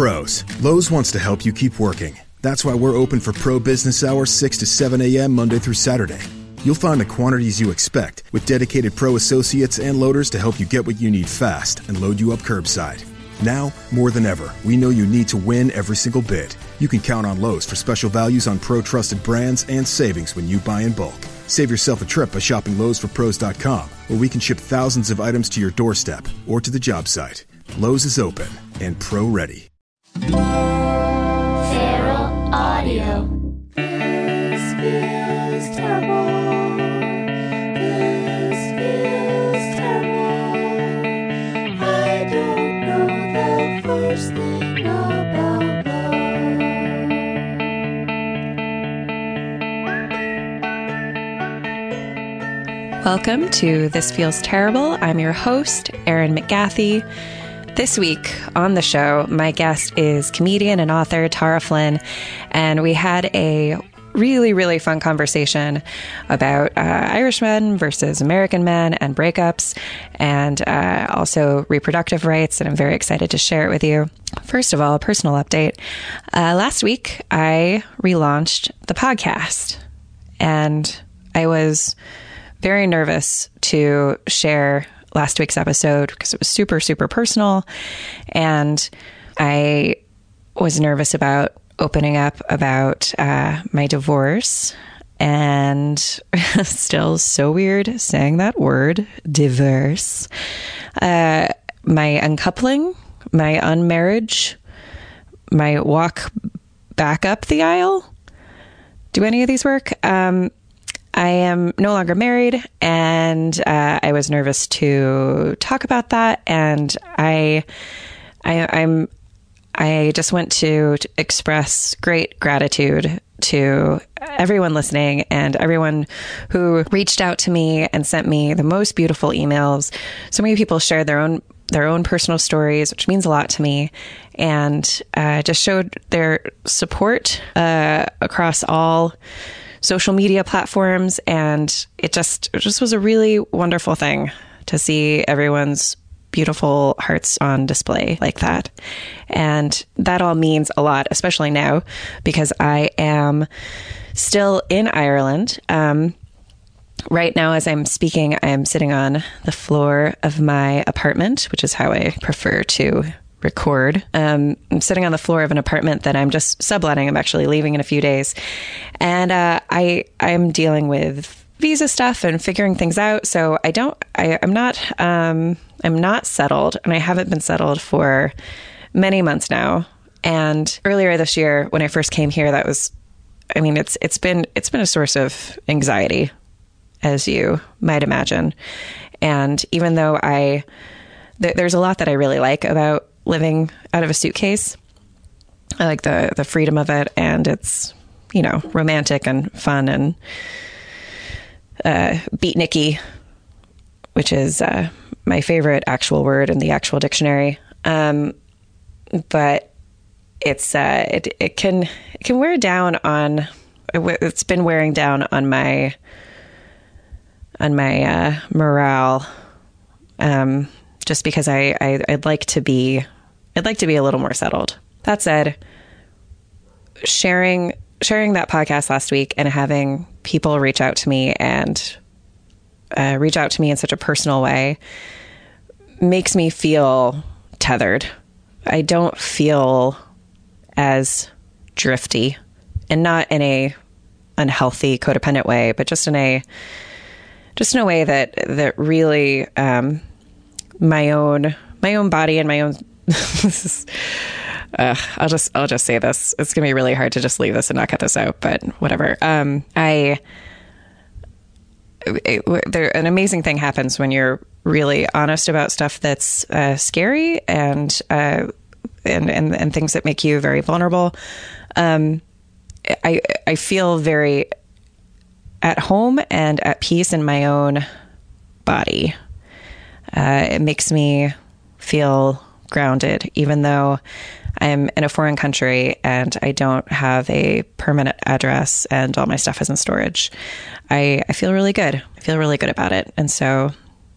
pros, Lowe's wants to help you keep working. That's why we're open for pro business hours 6 to 7 a.m. Monday through Saturday. You'll find the quantities you expect with dedicated pro associates and loaders to help you get what you need fast and load you up curbside. Now, more than ever, we know you need to win every single bid. You can count on Lowe's for special values on pro trusted brands and savings when you buy in bulk. Save yourself a trip by shopping Lowe'sForPros.com, where we can ship thousands of items to your doorstep or to the job site. Lowe's is open and pro ready. Feral Audio. This feels terrible. This feels terrible. I don't know the first thing about love. Welcome to This Feels Terrible. I'm your host, Erin McGathy. This week on the show, my guest is comedian and author Tara Flynn, and we had a really, really fun conversation about uh, Irishmen versus American men and breakups, and uh, also reproductive rights. And I'm very excited to share it with you. First of all, a personal update. Uh, last week, I relaunched the podcast, and I was very nervous to share last week's episode because it was super, super personal. And I was nervous about opening up about uh, my divorce. And still so weird saying that word, divorce. Uh, my uncoupling, my unmarriage, my walk back up the aisle. Do any of these work? Um, I am no longer married, and uh, I was nervous to talk about that. And I, I, I'm, I just want to, to express great gratitude to everyone listening and everyone who reached out to me and sent me the most beautiful emails. So many people shared their own their own personal stories, which means a lot to me, and uh, just showed their support uh, across all social media platforms and it just it just was a really wonderful thing to see everyone's beautiful hearts on display like that. And that all means a lot, especially now because I am still in Ireland. Um, right now, as I'm speaking, I'm sitting on the floor of my apartment, which is how I prefer to record. Um, I'm sitting on the floor of an apartment that I'm just subletting. I'm actually leaving in a few days, and uh, I I'm dealing with visa stuff and figuring things out. So I don't. I, I'm not. Um, I'm not settled, and I haven't been settled for many months now. And earlier this year, when I first came here, that was. I mean, it's it's been it's been a source of anxiety, as you might imagine. And even though I, th- there's a lot that I really like about living out of a suitcase. I like the the freedom of it, and it's you know romantic and fun and uh, beatniky, which is uh, my favorite actual word in the actual dictionary. Um, but it's uh, it it can it can wear down on it's been wearing down on my on my uh, morale. Um, just because I, I I'd like to be I'd like to be a little more settled. That said, sharing sharing that podcast last week and having people reach out to me and uh, reach out to me in such a personal way makes me feel tethered. I don't feel as drifty and not in a unhealthy codependent way, but just in a just in a way that that really um, my own my own body and my own this is uh, I'll just I'll just say this. It's gonna be really hard to just leave this and not cut this out, but whatever. Um, I it, there an amazing thing happens when you're really honest about stuff that's uh, scary and uh, and and and things that make you very vulnerable. Um, I I feel very at home and at peace in my own body. Uh, it makes me feel grounded, even though I'm in a foreign country and I don't have a permanent address and all my stuff is in storage. I, I feel really good. I feel really good about it. And so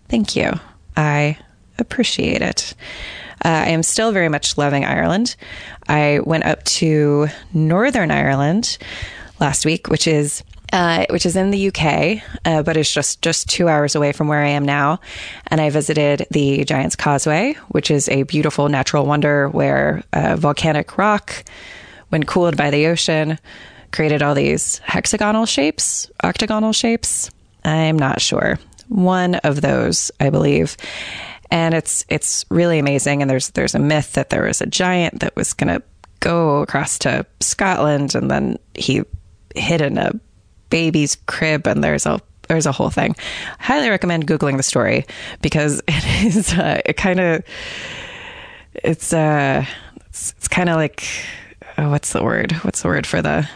thank you. I appreciate it. Uh, I am still very much loving Ireland. I went up to Northern Ireland last week, which is uh, which is in the UK, uh, but it's just just two hours away from where I am now. And I visited the Giant's Causeway, which is a beautiful natural wonder where uh, volcanic rock, when cooled by the ocean, created all these hexagonal shapes, octagonal shapes. I'm not sure. One of those, I believe. And it's it's really amazing. And there's there's a myth that there was a giant that was going to go across to Scotland, and then he hid in a baby's crib, and there's a there's a whole thing. Highly recommend googling the story because it is uh, it kind of it's uh it's, it's kind of like oh, what's the word? What's the word for the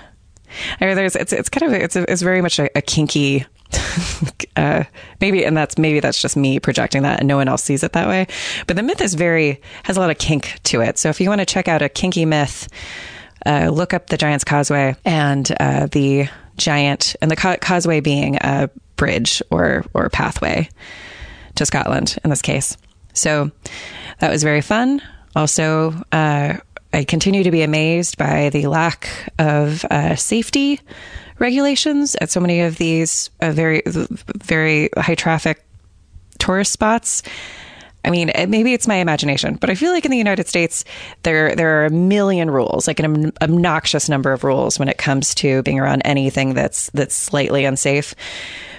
I mean, there's it's it's kind of it's it's very much a, a kinky uh, maybe and that's maybe that's just me projecting that and no one else sees it that way but the myth is very has a lot of kink to it so if you want to check out a kinky myth uh, look up the giant's causeway and uh, the giant and the ca- causeway being a bridge or or pathway to scotland in this case so that was very fun also uh, I continue to be amazed by the lack of uh, safety regulations at so many of these uh, very, very high traffic tourist spots. I mean, maybe it's my imagination, but I feel like in the United States there there are a million rules, like an obnoxious number of rules when it comes to being around anything that's that's slightly unsafe.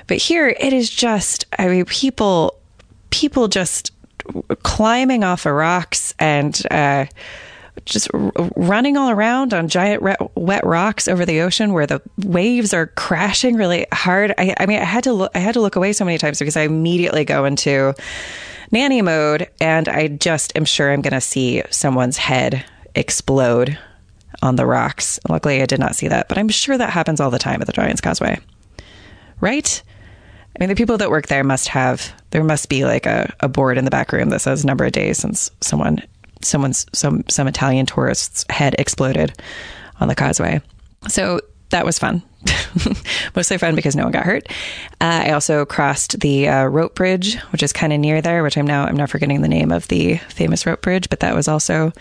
But here it is just I mean people people just climbing off of rocks and uh just r- running all around on giant re- wet rocks over the ocean where the waves are crashing really hard. I, I mean, I had to look, I had to look away so many times because I immediately go into nanny mode and I just am sure I'm going to see someone's head explode on the rocks. Luckily, I did not see that, but I'm sure that happens all the time at the Giant's Causeway. Right? I mean, the people that work there must have, there must be like a, a board in the back room that says number of days since someone, someone's, some, some Italian tourist's head exploded on the causeway. So that was fun. Mostly fun because no one got hurt. Uh, I also crossed the uh, rope bridge, which is kind of near there, which I'm now, I'm now forgetting the name of the famous rope bridge, but that was also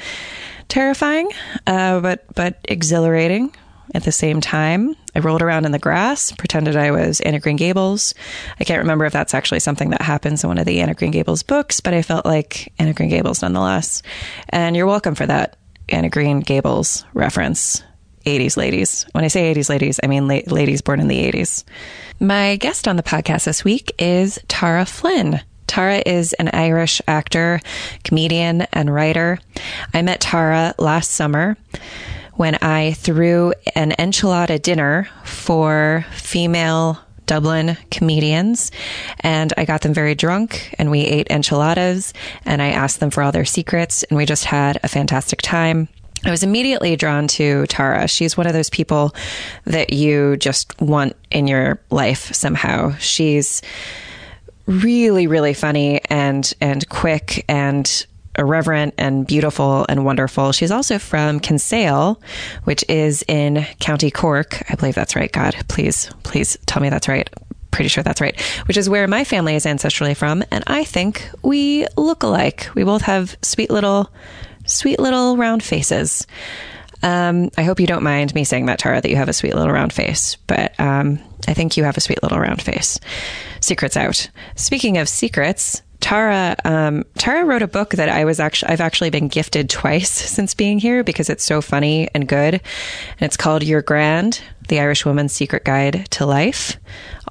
terrifying, uh, but, but exhilarating at the same time. I rolled around in the grass, pretended I was Anne of Green Gables. I can't remember if that's actually something that happens in one of the Anne of Green Gables books, but I felt like Anne of Green Gables nonetheless. And you're welcome for that Anne of Green Gables reference. 80s ladies. When I say 80s ladies, I mean la- ladies born in the 80s. My guest on the podcast this week is Tara Flynn. Tara is an Irish actor, comedian, and writer. I met Tara last summer when I threw an enchilada dinner for female Dublin comedians and I got them very drunk and we ate enchiladas and I asked them for all their secrets and we just had a fantastic time. I was immediately drawn to Tara. She's one of those people that you just want in your life somehow. She's really really funny and and quick and irreverent and beautiful and wonderful. She's also from Kinsale, which is in County Cork. I believe that's right. God, please, please tell me that's right. Pretty sure that's right. Which is where my family is ancestrally from, and I think we look alike. We both have sweet little, sweet little round faces. Um, I hope you don't mind me saying that, Tara, that you have a sweet little round face, but um, I think you have a sweet little round face. Secrets out. Speaking of secrets, Tara um, Tara wrote a book that I was actually I've actually been gifted twice since being here because it's so funny and good, and it's called You're Grand: The Irish Woman's Secret Guide to Life.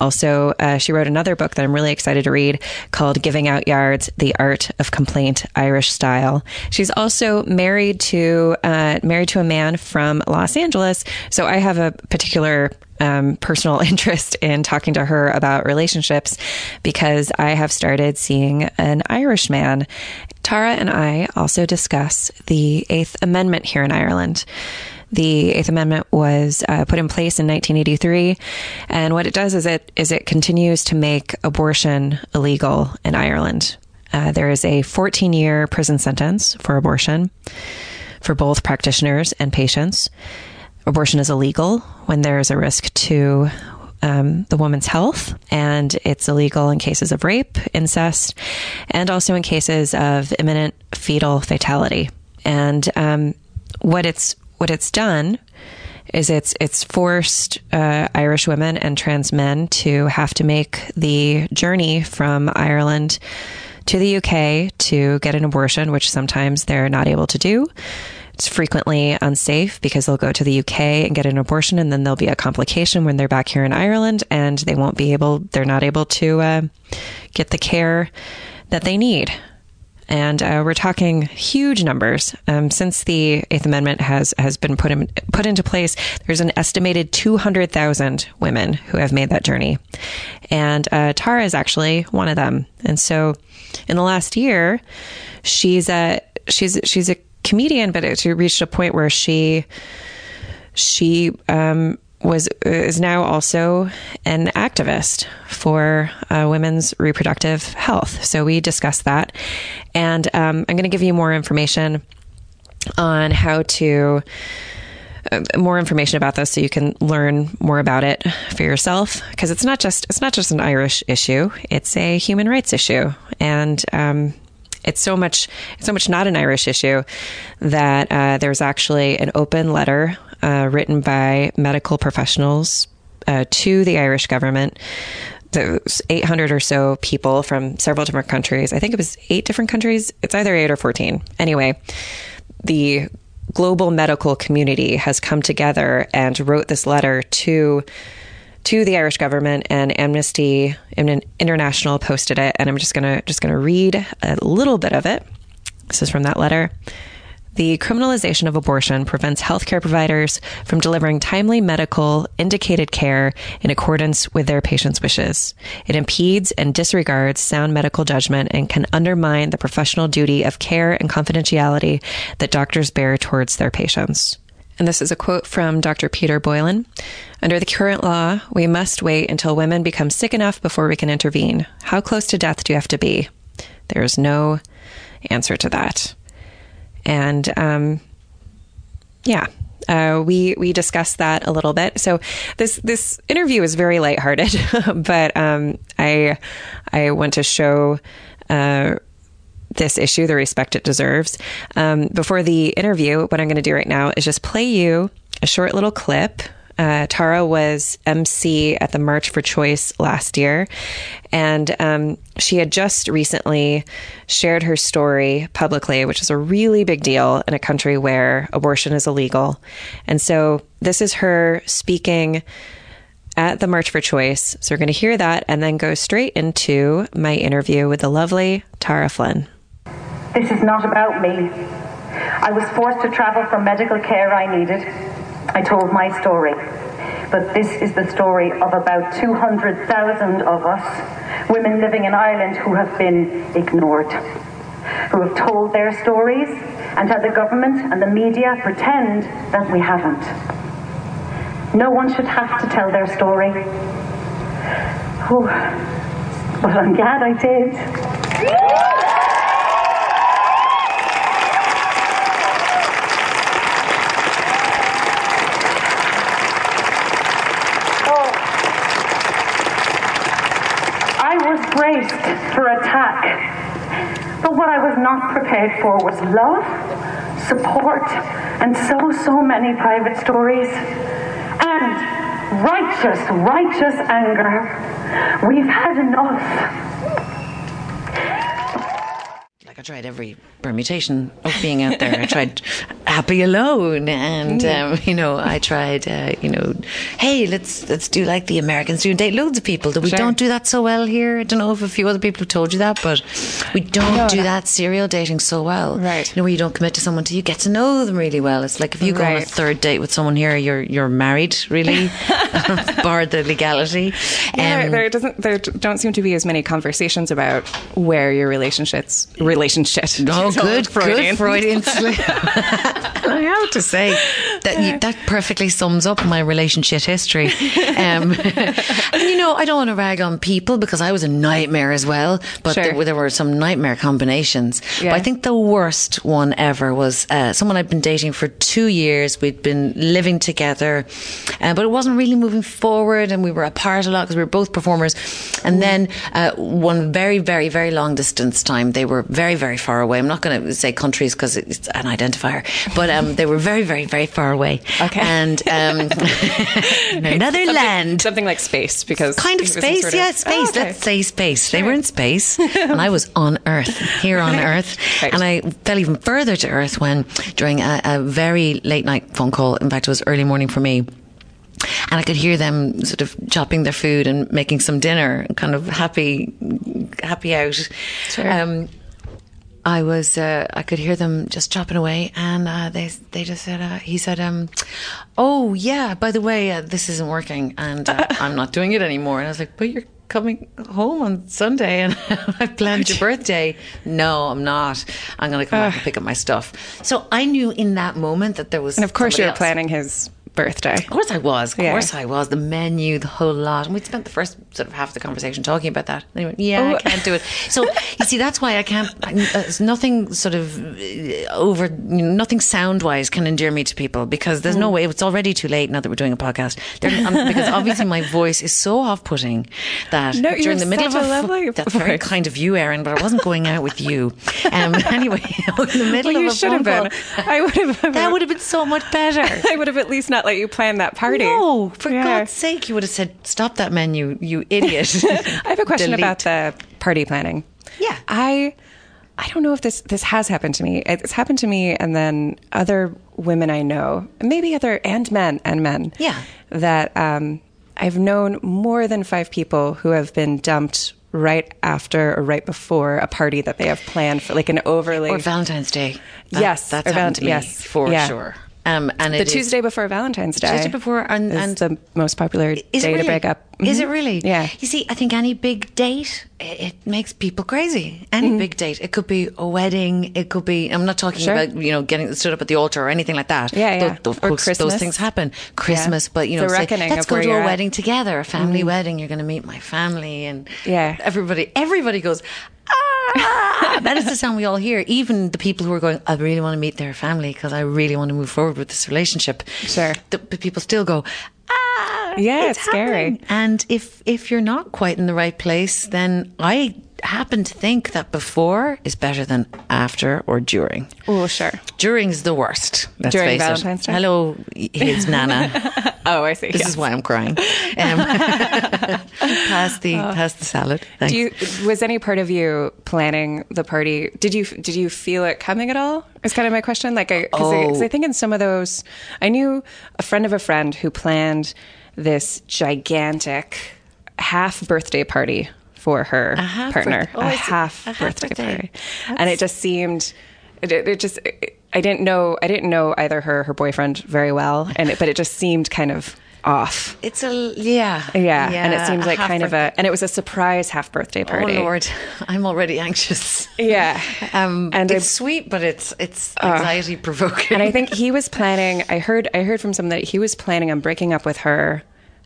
Also, uh, she wrote another book that I'm really excited to read called Giving Out Yards: The Art of Complaint Irish Style. She's also married to uh, married to a man from Los Angeles, so I have a particular um, personal interest in talking to her about relationships because I have started seeing an Irish man. Tara and I also discuss the Eighth Amendment here in Ireland. The Eighth Amendment was uh, put in place in 1983, and what it does is it is it continues to make abortion illegal in Ireland. Uh, there is a 14 year prison sentence for abortion for both practitioners and patients. Abortion is illegal when there is a risk to um, the woman's health, and it's illegal in cases of rape, incest, and also in cases of imminent fetal fatality. And um, what it's what it's done is it's it's forced uh, Irish women and trans men to have to make the journey from Ireland to the UK to get an abortion, which sometimes they're not able to do. It's frequently unsafe because they'll go to the UK and get an abortion, and then there'll be a complication when they're back here in Ireland, and they won't be able, they're not able to uh, get the care that they need. And uh, we're talking huge numbers. Um, since the Eighth Amendment has has been put in, put into place, there's an estimated 200,000 women who have made that journey, and uh, Tara is actually one of them. And so, in the last year, she's a she's she's a comedian, but it, she reached a point where she she um, was is now also an activist for uh, women's reproductive health. So we discussed that, and um, I'm going to give you more information on how to uh, more information about this so you can learn more about it for yourself because it's not just it's not just an Irish issue it's a human rights issue and um, it's so much it's so much not an Irish issue that uh, there's actually an open letter uh, written by medical professionals uh, to the Irish government. There's 800 or so people from several different countries. I think it was eight different countries. It's either eight or 14. Anyway, the global medical community has come together and wrote this letter to to the Irish government and Amnesty International posted it and I'm just going to just going to read a little bit of it. This is from that letter. The criminalization of abortion prevents healthcare providers from delivering timely medical indicated care in accordance with their patients' wishes. It impedes and disregards sound medical judgment and can undermine the professional duty of care and confidentiality that doctors bear towards their patients. And this is a quote from Dr. Peter Boylan. Under the current law, we must wait until women become sick enough before we can intervene. How close to death do you have to be? There is no answer to that. And um, yeah, uh, we we discussed that a little bit. So this this interview is very lighthearted, but um, I I want to show. Uh, this issue the respect it deserves. Um, before the interview, what I'm going to do right now is just play you a short little clip uh, Tara was MC at the March for Choice last year, and um, she had just recently shared her story publicly, which is a really big deal in a country where abortion is illegal. And so this is her speaking at the March for Choice. So we're going to hear that and then go straight into my interview with the lovely Tara Flynn. This is not about me. I was forced to travel for medical care I needed. I told my story. But this is the story of about 200,000 of us, women living in Ireland who have been ignored, who have told their stories and had the government and the media pretend that we haven't. No one should have to tell their story. Oh, but I'm glad I did. Braced for attack. But what I was not prepared for was love, support, and so, so many private stories. And righteous, righteous anger. We've had enough. Like I tried every permutation of being out there. I tried happy alone, and um, you know, I tried, uh, you know, hey, let's let's do like the Americans do, and date loads of people. That we Sure. don't do that so well here. I don't know if a few other people have told you that, but we don't No, do no. that serial dating so well. Right. You know, where you don't commit to someone till you get to know them really well. It's like if you go on a third date with someone here, you're you're married, really, barred the legality. Yeah, Um, there, there doesn't there don't seem to be as many conversations about where your relationships relationship. Oh, good, Freudian. good Freudian slip. I have to say, that, you- that perfectly sums up my relationship history. Um, and you know, I don't want to rag on people because I was a nightmare as well, but Sure. there, there were some nightmare combinations. Yeah. But I think the worst one ever was uh, someone I'd been dating for two years. We'd been living together, uh, but it wasn't really moving forward, and we were apart a lot because we were both performers. And then uh, one very, very, very long distance time, they were very, very far away. I'm not going to say countries because it's an identifier, but um, they were very, very, very far away. Okay. And um, another Something- land. Something like space, because Kind of he was in space, sort of- yeah, space. Oh, okay. Let's say space. They were in space, and I was on Earth, here on Earth. Right. And I fell even further to Earth when, during a, a very late night phone call, in fact, it was early morning for me. And I could hear them sort of chopping their food and making some dinner, kind of happy, happy out. Sure. Um, I was, uh, I could hear them just chopping away, and uh, they they just said, uh, he said, um, "Oh yeah, by the way, uh, this isn't working, and uh, I'm not doing it anymore." And I was like, "But you're coming home on Sunday, and I planned your birthday." No, I'm not. I'm going to come back and pick up my stuff. So I knew in that moment that there was, And of course, you're else. planning his birthday. Of course I was. Of Yeah. course I was. The menu, the whole lot. And we'd spent the first sort of half of the conversation talking about that. And he went, yeah, Oh. I can't do it. So, you see, that's why I can't, uh, it's nothing sort of uh, over, you know, nothing sound wise can endear me to people because there's Mm. no way, it's already too late now that we're doing a podcast. Um, because obviously my voice is so off putting that No, during the middle of a that's very kind of you, Erin, but I wasn't going out with you. Um, anyway, in the middle Well, you of a should have been. call- I would have. that would have been so much better. I would have at least not let you plan that party. No, for Yeah. God's sake, you would have said, "Stop that menu, you idiot." I have a question Delete. about the party planning. Yeah. I I don't know if this this has happened to me. It's happened to me and then other women I know, maybe other and men and men. Yeah. That um, I've known more than five people who have been dumped right after or right before a party that they have planned for like an overly or Valentine's Day. Yes, that's or happened to me yes, for yeah. sure. Um, and the it is- Tuesday before Valentine's Day. Tuesday before, and- is and- the most popular Is day really? to break up. Is Mhm. it really? Yeah. You see, I think any big date, it, it makes people crazy. Any Mm-hmm. big date. It could be a wedding. It could be, I'm not talking Sure. about, you know, getting stood up at the altar or anything like that. Yeah, yeah. Or course, those Christmas. things happen. Christmas, but, you know, say, let's go to a you're at. Wedding together, a family wedding. You're going to meet my family. And Yeah. everybody, everybody goes, ah, that is the sound we all hear. Even the people who are going, I really want to meet their family because I really want to move forward with this relationship. Sure. The, but people still go, ah, Yeah, it's scary. happening." And if if you're not quite in the right place, then I happen to think that before is better than after or during. Oh, sure. During is the worst. Let's During face Valentine's it. Day? Hello, his nana. Oh, I see. This yeah. is why I'm crying. Um, pass the pass the salad. Thanks. Do you was any part of you planning the party? Did you did you feel it coming at all? Is kind of my question. Like, I, cause I, 'cause I think in some of those, I knew a friend of a friend who planned this gigantic half birthday party for her A partner, birth- oh, a half A half birthday, birthday. party, and it just seemed. It, it it just I didn't know I didn't know either her her boyfriend very well, and it, but it just seemed kind of off. It's a yeah, Yeah, and it seemed like kind of a, and it was a surprise half birthday Oh party. Lord, I'm already anxious. Yeah, Um, And and I- it's sweet, but it's it's anxiety provoking. and I think he was planning. I heard I heard from someone that he was planning on breaking up with her,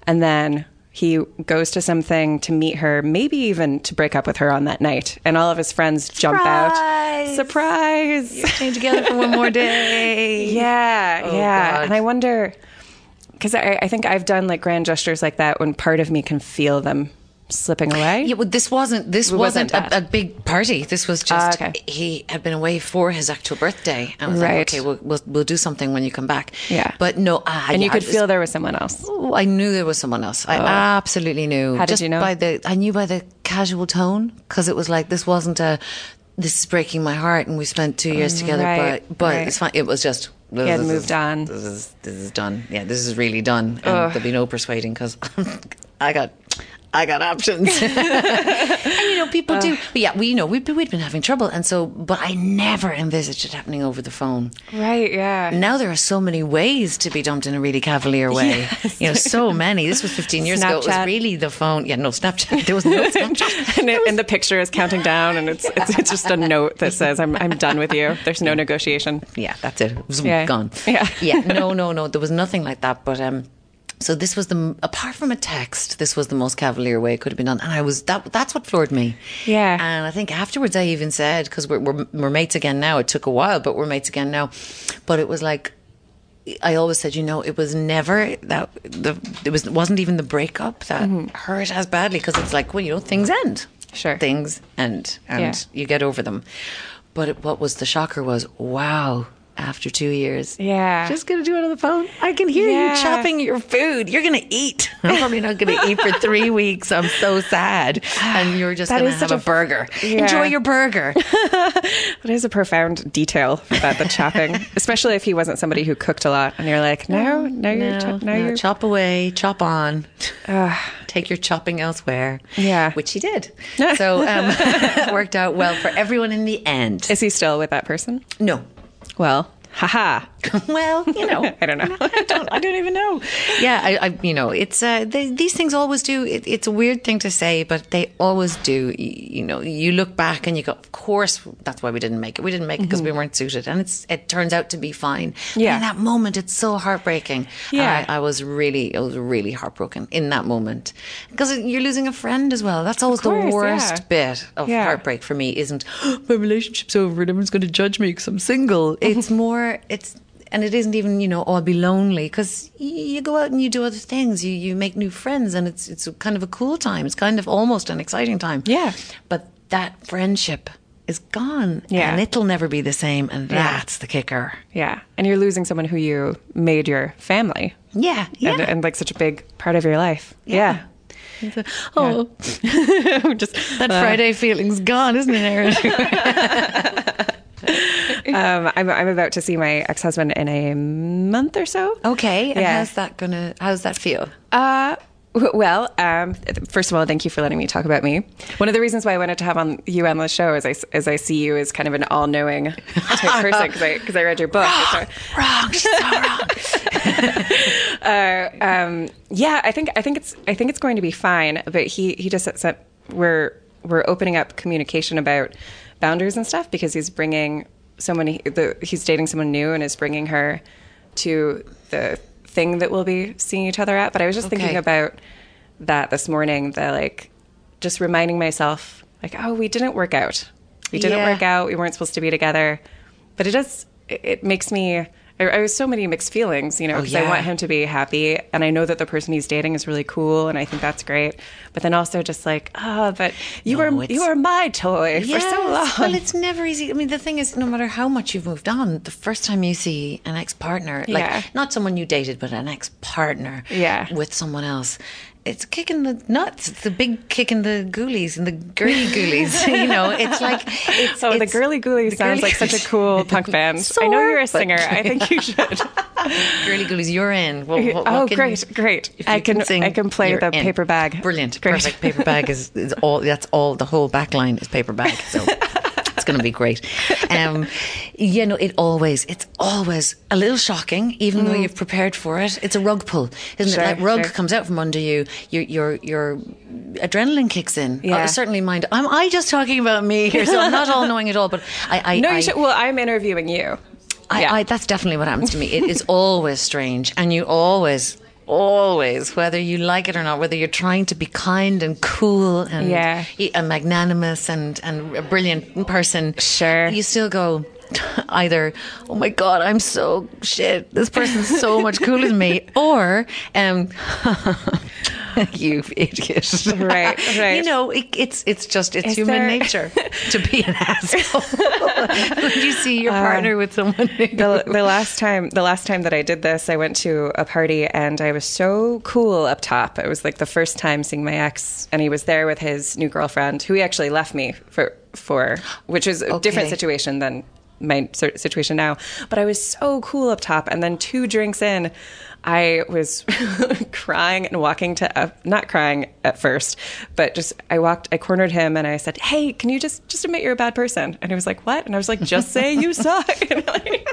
and then he goes to something to meet her, maybe even to break up with her on that night, and all of his friends jump out. Surprise! Surprise! staying together for one more day. Yeah, Oh, yeah. God. And I wonder because I, I think I've done like grand gestures like that when part of me can feel them slipping away. Yeah, well, this wasn't this It wasn't wasn't, a, a big party. This was just Ah, okay. he had been away for his actual birthday, and I was Right. like, okay, we'll, we'll we'll do something when you come back. Yeah. but no, and you could was- feel there was someone else. Oh, I knew there was someone else. I absolutely knew. How did Just you know? By the I knew by the casual tone because it was like this wasn't a. This is breaking my heart, and we spent two years together. right, but but right. it's fine. It was just. He had moved on. This is this is done. Yeah, this is really done. And there'll be no persuading because I got I got options. and you know, people do. But yeah, we you know we'd, been- we'd been having trouble, and so but I never envisaged it happening over the phone. Right, yeah. Now there are so many ways to be dumped in a really cavalier way. You know, so many. This was 15 years ago. It was really the phone. Yeah, no Snapchat. There was no Snapchat. and, it, and the picture is counting down, and it's, it's it's just a note that says, "I'm I'm done with you." There's no negotiation. yeah, that's it. It was Yeah. gone. Yeah. yeah. No, no, no. There was nothing like that. But um, so this was the apart from a text, this was the most cavalier way it could have been done, and I was that. That's what floored me. Yeah. And I think afterwards I even said because we're, we're we're mates again now. It took a while, but we're mates again now. But it was like. I always said, you know, it was never that the it was wasn't even the breakup that mm-hmm. hurt as badly because it's like, well, you know, things end, Sure. things end, and Yeah. you get over them. But it, what was the shocker was, wow, after two years, Yeah. just gonna do it on the phone. I can hear Yeah. you chopping your food. You're gonna eat. I'm probably not gonna eat for three weeks. I'm so sad, and you're just That gonna have a, a- burger. Yeah. Enjoy your burger. That is a profound detail about the chopping, especially if he wasn't somebody who cooked a lot, and you're like, no, no, you're No, chop- no, you're chop away, chop on. Take your chopping elsewhere. Yeah. which he did. So um, it worked out well for everyone in the end. Is he still with that person? No, Well, haha. well, you know, I don't know. I don't. I don't even know. Yeah, I. I you know, it's uh, they, these things always do. It, it's a weird thing to say, but they always do. You, you know, you look back and you go, of course, that's why we didn't make it. We didn't make it because we weren't suited, and it's it turns out to be fine. Mm-hmm. Yeah. in that moment, it's so heartbreaking. Yeah. I, I was really, I was really heartbroken in that moment because you're losing a friend as well. That's always course, the worst yeah. bit of Yeah. heartbreak for me. Isn't my relationship's over and everyone's going to judge me because I'm single. It's more. It's and it isn't even you know oh, I'll be lonely because you go out and you do other things. You you make new friends and it's it's kind of a cool time. It's kind of almost an exciting time. Yeah. but that friendship is gone. Yeah. and it'll never be the same. And Yeah. that's the kicker. Yeah, and you're losing someone who you made your family, Yeah, yeah. and, and like such a big part of your life. Yeah. Oh, Just that uh, Friday feeling's gone, isn't it, Erin? um, I'm I'm about to see my ex husband in a month or so. okay, and Yeah. how's that gonna? How's that feel? Uh, well, um, first of all, thank you for letting me talk about me. One of the reasons why I wanted to have on you on the show is I, as I see you as kind of an all knowing type person because I, I read your book. So- Wrong, she's so wrong. um, yeah, I think I think it's I think it's going to be fine. But he he just said we're we're opening up communication about boundaries and stuff because he's bringing someone he, the, he's dating someone new and is bringing her to the thing that we'll be seeing each other at. But I was just Okay. thinking about that this morning. That like just reminding myself like oh we didn't work out. We didn't Yeah. work out. We weren't supposed to be together. But it does. It, it makes me. I, I was so many mixed feelings, you know, Oh, because I want him to be happy, and I know that the person he's dating is really cool, and I think that's great. But then also just like, ah, but you No, were you were my toy for so long. Well, it's never easy. I mean, the thing is, no matter how much you've moved on, the first time you see an ex partner, like Yeah. not someone you dated, but an ex partner Yeah. with someone else, it's kicking the nuts. It's the big kick in the ghoulies and the girly ghoulies. you know, it's like. It's, Oh, the Girly Ghoulies the sounds Girly like such a cool punk band. I know you're a singer. I think you should. Girly ghoulies, you're in. Well, what- oh, can- great, great. I you can, sing, I can play the in. paper bag. Brilliant, Great. perfect. Paper bag is, is all. That's all. The whole back line is paper bag. So it's going to be great. Um, you know, it always. It's always a little shocking, even though you've prepared for it. It's a rug pull, isn't Mm. Sure, it? Like rug sure. comes out from under you. Your your your adrenaline kicks in. Yeah. Uh, certainly, mind. I'm I just talking about me here? So I'm not all knowing at all. But I. I No, you should. Well, I'm interviewing you. I, Yeah. I, that's definitely what happens to me. It is always strange, and you always, always, whether you like it or not, whether you're trying to be kind and cool and Yeah. a magnanimous and and a brilliant person, Sure. you still go. Either, oh my god, I'm so shit. This person's so much cooler than me, or, um, you idiot. Right, right. You know, it, it's it's just it's Is human there- nature to be an asshole when you see your partner with someone new. the, the last time the last time that I did this, I went to a party and I was so cool up top. It was like the first time seeing my ex, and he was there with his new girlfriend, who he actually left me for for, which is a different situation than my situation now. But I was so cool up top, and then two drinks in. I was crying and walking to uh, not crying at first, but just I walked, I cornered him and I said, "Hey, can you just just admit you're a bad person?" And he was like, "What?" And I was like, "Just say you suck." and, like-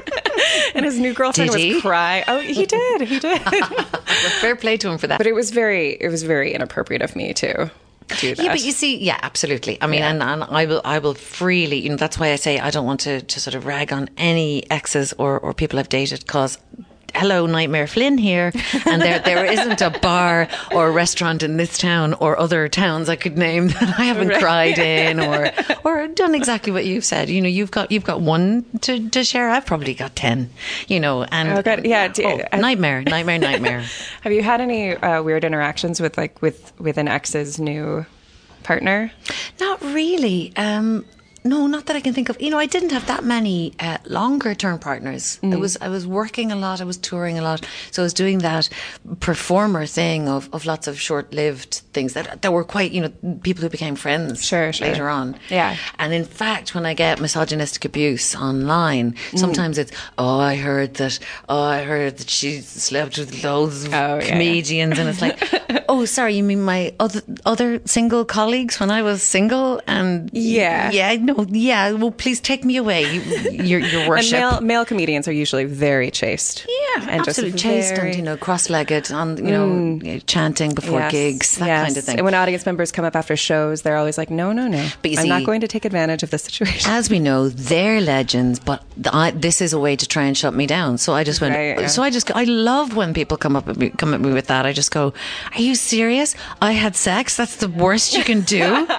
and his new girlfriend Did was he? crying. Oh, he did, he did. Fair play to him for that. but it was very, it was very inappropriate of me to do that. Yeah, but you see, yeah, absolutely. I mean, and, and I will, I will freely, you know, that's why I say I don't want to, to sort of rag on any exes or, or people I've dated because. Hello, Nightmare Flynn here, and there there isn't a bar or a restaurant in this town or other towns I could name that I haven't cried in or or done exactly what you've said. You know, you've got you've got one to, to share. I've probably got ten. You know, and Oh, God, yeah, oh, I- nightmare, nightmare, nightmare. Have you had any uh, weird interactions with like with with an ex's new partner? Not really. Um, no, not that I can think of. You know, I didn't have that many uh, longer term partners. I was I was working a lot. I was touring a lot, so I was doing that performer thing of, of lots of short lived things that that were quite you know people who became friends Sure, sure. later on. Yeah. And in fact, when I get misogynistic abuse online, Mm. sometimes it's oh I heard that oh I heard that she slept with loads of Oh, yeah, comedians, and it's like oh sorry you mean my other other single colleagues when I was single and Yeah. yeah no yeah well please take me away you, your your And worship. male male comedians are usually very chaste. yeah, and just absolutely chaste very- Mm. and you know cross-legged on you know chanting before Yes, gigs that yes. kind of thing. And when audience members come up after shows, they're always like, "No, no, no, But you I'm see- not going to take advantage of the situation." as we know, they're legends, but I, this is a way to try and shut me down. So I just went. Right, yeah. So I just, I love when people come up at me, come at me with that. I just go, "Are you serious? I had sex. That's the worst you can do."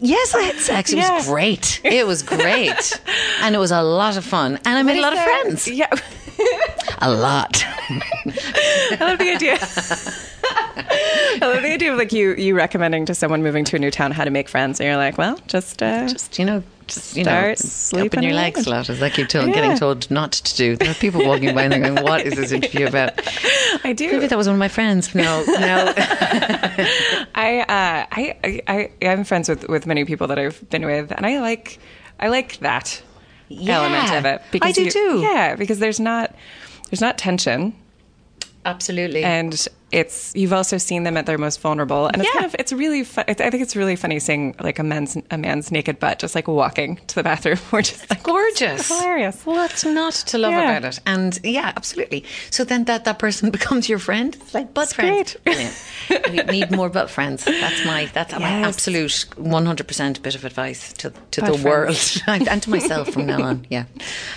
yes, I had sex. It Yeah. was great. It was great, and it was a lot of fun, and I made a lot of friends. Yeah, A lot. I love the idea. I love the idea of like you you recommending to someone moving to a new town how to make friends, and you're like, "Well, just uh, Just you know. Just you Start know, sleeping open your legs a lot, as I keep told, Yeah. getting told not to do. There are people walking by and they're going, "What is this interview about?" I do." Maybe that was one of my friends. No, no. I, uh, I, I, I, I'm friends with, with many people that I've been with, and I like, I like that element of it. because I do you- too. Yeah, because there's not, there's not tension, Absolutely. and it's you've also seen them at their most vulnerable, and it's Yeah. kind of it's really fun. I think it's really funny seeing like a man's a man's naked butt just like walking to the bathroom, or just like gorgeous. it's hilarious. What's not to love Yeah. about it? And yeah, absolutely. So then that, that person becomes your friend. It's like butt It's friends. Brilliant. we need more butt friends. That's my that's my absolute one hundred percent bit of advice to to Butt the world and to myself from now on. Yeah.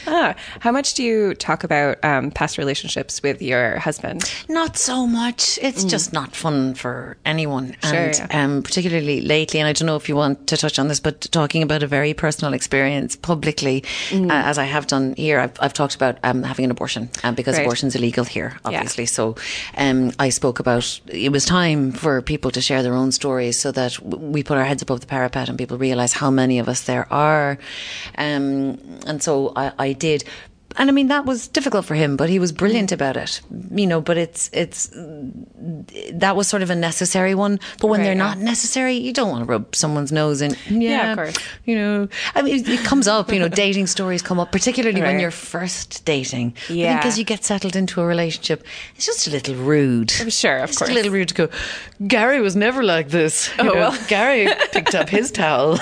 Ah, how much do you talk about um, past relationships with your husband? Not so much. It's just not fun for anyone. Mm. Sure, and yeah. um, particularly lately, and I don't know if you want to touch on this, but talking about a very personal experience publicly, Mm. uh, as I have done here, I've, I've talked about um, having an abortion um, because Right. abortion's illegal here, obviously. So um, I spoke about it was time for people to share their own stories so that we put our heads above the parapet and people realise how many of us there are. Um, and so I, I did. And I mean that was difficult for him, but he was brilliant mm. about it. You know, but it's it's that was sort of a necessary one. But when Right, they're yeah. not necessary, you don't want to rub someone's nose in. Yeah, Yeah, of course. You know, I mean, it, it comes up. You know, dating stories come up, particularly when you're first dating. I Yeah. think as you get settled into a relationship, it's just a little rude. I'm Sure, of It's course. a little rude to go. Gary was never like this. Oh, you know, well. Gary picked up his towel.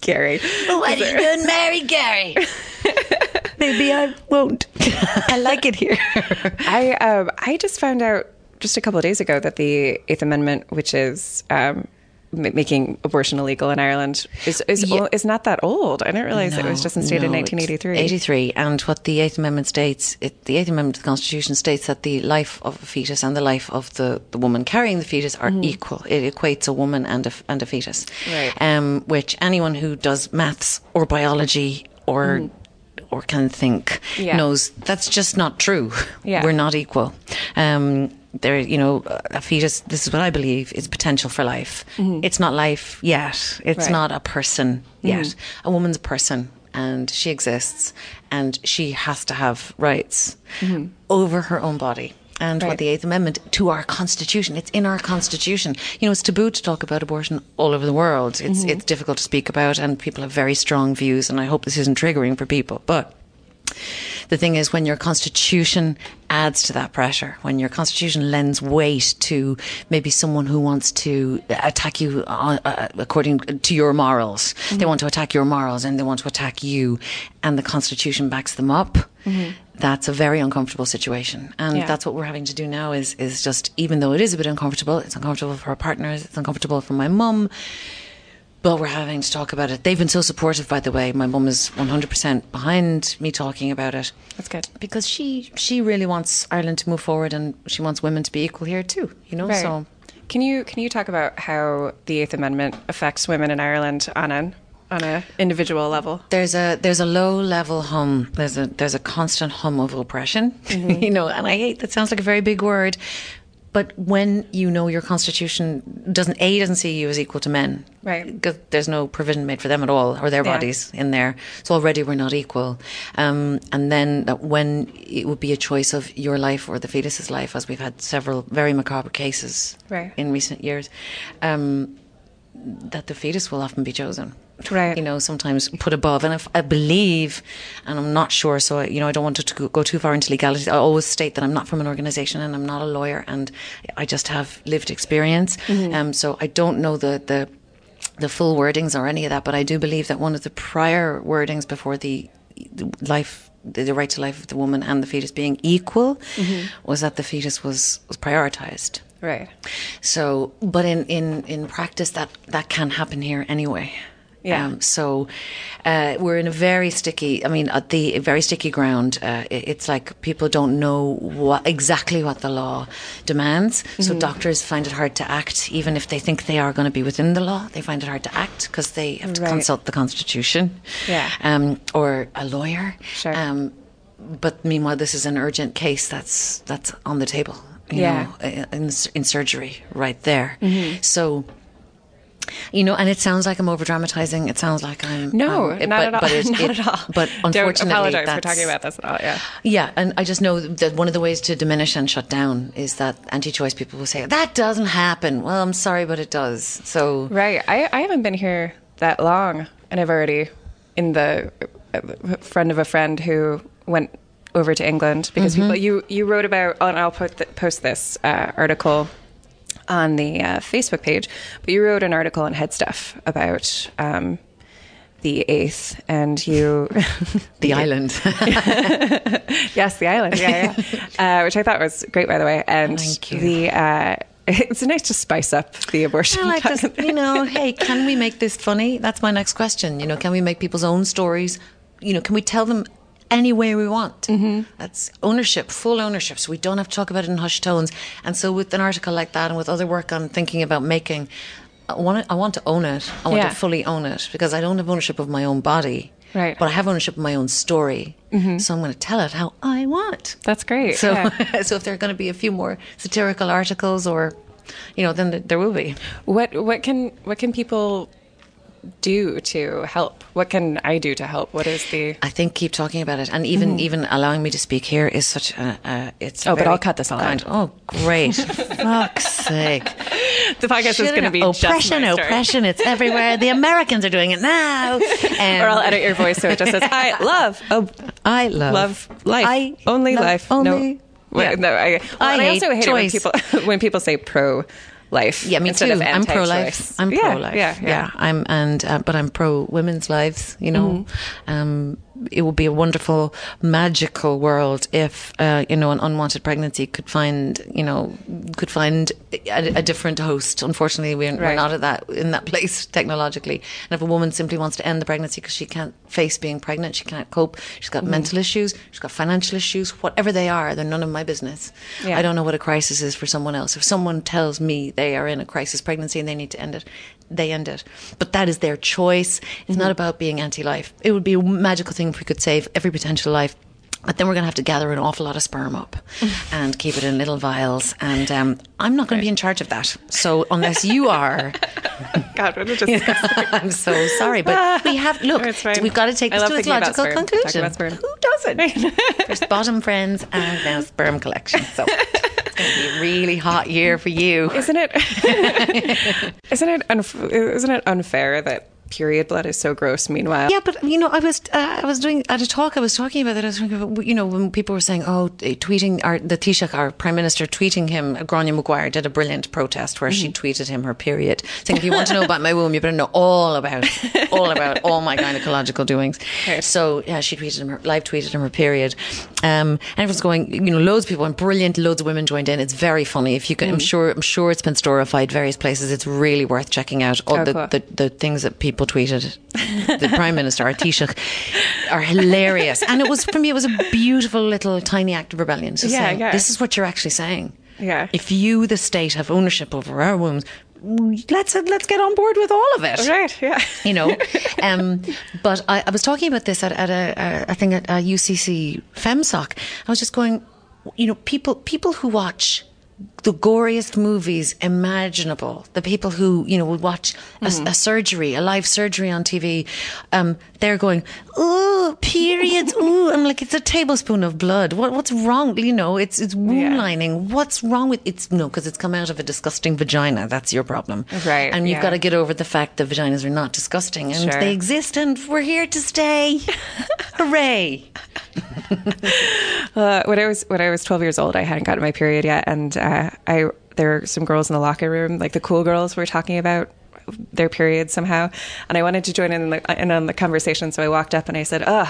Gary. Oh, why did you go and marry Gary? Maybe I won't. I like it here. I um, I just found out just a couple of days ago that the Eighth Amendment, which is um, ma- making abortion illegal in Ireland, is is, Yeah. is not that old. I didn't realize it was just instated in No, in 1983. 83. And what the Eighth Amendment states, it, the Eighth Amendment to the Constitution states that the life of a fetus and the life of the, the woman carrying the fetus are equal. It equates a woman and a, and a fetus. Right. Um, which anyone who does maths or biology or or can think. Yeah. knows that's just not true. Yeah. We're not equal. Um, there, you know, a fetus. This is what I believe is potential for life. It's not life yet. It's Mm-hmm. Right. not a person yet. A woman's a person, and she exists, and she has to have rights over her own body. And Right. what the Eighth Amendment to our Constitution. It's in our Constitution. You know, it's taboo to talk about abortion all over the world. It's Mm-hmm. it's difficult to speak about, and people have very strong views. And I hope this isn't triggering for people, but. The thing is, when your constitution adds to that pressure, when your constitution lends weight to maybe someone who wants to attack you uh, uh, according to your morals, Mm-hmm. they want to attack your morals and they want to attack you, and the constitution backs them up. That's a very uncomfortable situation, and. Yeah. that's what we're having to do now. Is is just even though it is a bit uncomfortable, it's uncomfortable for our partners, it's uncomfortable for my mum. But we're having to talk about it. They've been so supportive, by the way. My mum is 100% behind me talking about it That's good. because she she really wants Ireland to move forward and she wants women to be equal here too. You know, Right. so Can you can you talk about how the Eighth Amendment affects women in Ireland on an on a individual level? there's a there's a low level hum. There's a there's a constant hum of oppression. Mm-hmm. you know, and I hate that sounds like a very big word. But when you know your constitution doesn't a doesn't see you as equal to men, Right. Because there's no provision made for them at all or their Yeah. bodies in there, so already we're not equal. Um, and then that when it would be a choice of your life or the fetus's life, as we've had several very macabre cases Right. in recent years, um, that the fetus will often be chosen. Right. You know, sometimes put above. And if I believe, and I'm not sure, so, you know, I don't want to go- too far into legality. I always state that I'm not from an organisation and I'm not a lawyer and I just have lived experience. Um, so I don't know the, the, the full wordings or any of that, but I do believe that one of the prior wordings before the the life, the the right to life of the woman and the fetus being equal, was that the fetus was, was prioritised. Right. So, but in, in, in practice, that, that can happen here anyway. Yeah. Um, so, uh, we're in a very sticky. I mean, at the very sticky ground. Uh, it- it's like people don't know what exactly what the law demands. Mm-hmm. So doctors find it hard to act, even if they think they are going to be within the law. They find it hard to act because they have to Right. consult the constitution. Yeah. Um, or a lawyer. Sure. Um, but meanwhile, this is an urgent case that's that's on the table. You Yeah. know, in, in surgery right there. Mm-hmm. So, you know, and it sounds like I'm over dramatizing. It sounds like I'm No, um, it- not but, at all. But it, not it- at all. But unfortunately, don't apologize for talking about this at all. Yeah. Yeah, and I just know that one of the ways to diminish and shut down is that anti-choice people will say that doesn't happen. Well, I'm sorry, but it does. So Right. I, I haven't been here that long, and I've already in the uh, friend of a friend who went over to England because Mm-hmm. people you you wrote about. And I'll put th- post this uh, article on the uh, Facebook page, but you wrote an article on Head Stuff about. Um, the eighth, and you, the island. yes, the island, yeah, yeah, uh, which I thought was great, by the way. And Thank you. the uh, it's nice to spice up the abortion. I like this. You know, hey, can we make this funny? That's my next question. You know, can we make people's own stories? You know, can we tell them any way we want? Mm-hmm. That's ownership, full ownership. So we don't have to talk about it in hushed tones. And so with an article like that and with other work I'm thinking about making, I want to, I want to own it. I want Yeah. to fully own it because I don't have ownership of my own body. Right. But I have ownership of my own story. So I'm going to tell it how I want. That's great. So, yeah. so if there are going to be a few more satirical articles, or, you know, then there will be. What what can what can people do to help? What can I do to help? What is the I think keep talking about it, and even even allowing me to speak here is such a. a it's Oh, but I'll cut this all kind- out. Oh, great! Fuck's sake! the podcast is going to be just oppression, oppression. It's everywhere. The Americans are doing it now. Um, Or I'll edit your voice so it just says I love oh I love love life I only love life Only. no Yeah. no I, well, I I also hate choice. it when people when people say pro life Yeah, me too. I'm pro life. I'm yeah, pro life. yeah yeah, I'm and uh, but I'm pro women's lives. You know, Mm-hmm. um, it would be a wonderful, magical world if uh, you know an unwanted pregnancy could find you know could find a, a different host. Unfortunately, we're, we're not at that in that place technologically. And if a woman simply wants to end the pregnancy because she can't face being pregnant, she can't cope, she's got Mm-hmm. mental issues, she's got financial issues, whatever they are, they're none of my business. Yeah. I don't know what a crisis is for someone else. If someone tells me they are in a crisis pregnancy and they need to end it, they end it. But that is their choice. It's not about being anti life. It would be a magical thing if we could save every potential life. But then we're going to have to gather an awful lot of sperm up and keep it in little vials. And um, I'm not going to be in charge of that. So unless you are, God it just I'm so sorry. But we have, look, fine. we've got to take I this to its logical conclusion. Who doesn't? First bottom friends and now sperm collection. So going to be a really hot year for you. Isn't it? isn't it? Unf- isn't it unfair that period blood is so gross? Meanwhile, Yeah, but you know, I was uh, I was doing at a talk. I was talking about that. I was talking about you know when people were saying, "Oh, eh, tweeting our the Taoiseach, our prime minister, tweeting him." Grainne Maguire did a brilliant protest where she tweeted him her period, saying, "If you want to know about my womb, you better know all about all about all my gynecological doings." Right. So yeah, she tweeted him her live tweeted him her period, um, and everyone's going. You know, loads of people went brilliant. Loads of women joined in. It's very funny. If you can, I'm sure I'm sure it's been storified various places. It's really worth checking out all Oh, the, cool. the the things that people tweeted the prime minister our Taoiseach are hilarious and it was for me it was a beautiful little tiny act of rebellion Yeah, saying, yeah. this is what you're actually saying Yeah. if you the state have ownership over our wombs let's let's get on board with all of it right? Yeah. you know. Um, but I, I was talking about this at, at a, a, a thing at a UCC FemSoc. I was just going, you know, people people who watch the goriest movies imaginable, the people who you know would watch a, a surgery, a live surgery on TV, um, they're going, "Ooh, periods! Ooh!" I'm like, it's a tablespoon of blood. What what's wrong? You know, it's it's wound Yeah. lining. What's wrong with it's no because it's come out of a disgusting vagina. That's your problem, Right, And you've yeah. got to get over the fact that vaginas are not disgusting and Sure. they exist and we're here to stay. Hooray! Uh, when I was when I was 12 years old, I hadn't gotten my period yet, and uh, I there were some girls in the locker room, like the cool girls, were talking about their period somehow, and I wanted to join in, the, in on the conversation, so I walked up and I said, "Ugh."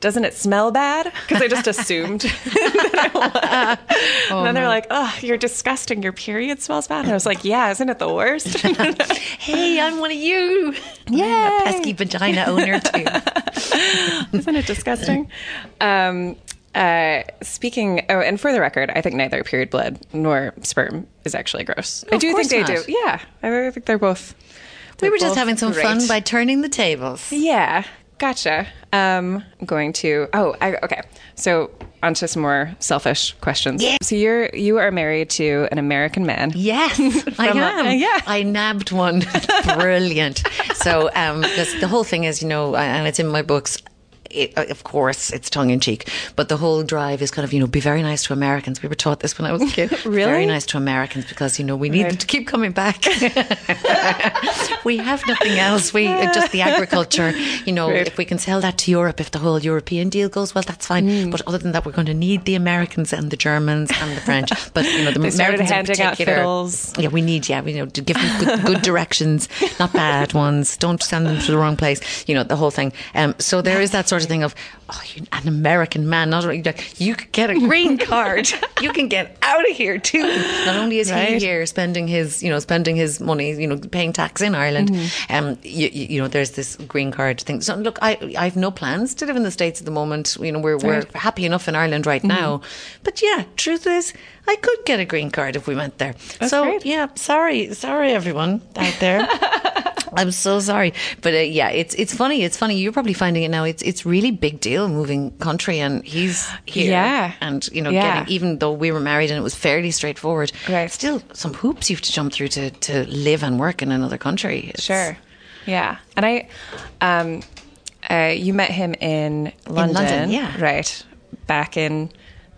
Doesn't it smell bad? Because I just assumed. that it was. and then they're like, "Oh, you're disgusting. Your period smells bad." And I was like, "Yeah, isn't it the worst?" Hey, I'm one of you. Yeah, a pesky vagina owner too. Isn't it disgusting? Um, uh, speaking, oh, and for the record, I think neither period blood nor sperm is actually gross. I do think they not. do. Yeah, I think they're both. we they're were just having some fun by turning the tables. Yeah, gotcha. Um, I'm going to. Oh, I, okay. So on to some more selfish questions. Yeah. So you're you are married to an American man. Yes, I a- am. uh, yeah. I nabbed one. Brilliant. So, um, the whole thing is, you know, and it's in my books. It, uh, of course, it's tongue in cheek, but the whole drive is kind of, you know, be very nice to Americans. We were taught this when I was a kid. Really? Very nice to Americans because, you know, we need them Right. to keep coming back. we have nothing else. We uh, just the agriculture. You know, Right. if we can sell that to Europe, if the whole European deal goes well, that's fine. Hmm. But other than that, we're going to need the Americans and the Germans and the French. But you know, the Americans in particular- Yeah, we need. Yeah, we know to give them good, good directions, not bad ones. Don't send them to the wrong place. You know, the whole thing. Um, so there is that sort of thing of, oh, you're an American man. Not only like you could get a green card, you can get out of here too. Not only is he here spending his, you know, spending his money, you know, paying tax in Ireland. Mm-hmm. Um, you, you, you know, there's this green card thing. So look, I, I have no plans to live in the states at the moment. You know, we're we're happy enough in Ireland right Mm-hmm. now. But yeah, truth is, I could get a green card if we went there. so great. yeah, sorry, sorry everyone out there. I'm so sorry, but uh, yeah, it's it's funny. It's funny. You're probably finding it now. It's it's really big deal moving country, and he's here. Yeah. and you know, Yeah. getting, even though we were married and it was fairly straightforward, Right. Still, some hoops you have to jump through to to live and work in another country. It's- Sure. Yeah. And I, um, uh, you met him in London. London, yeah. Right. Back in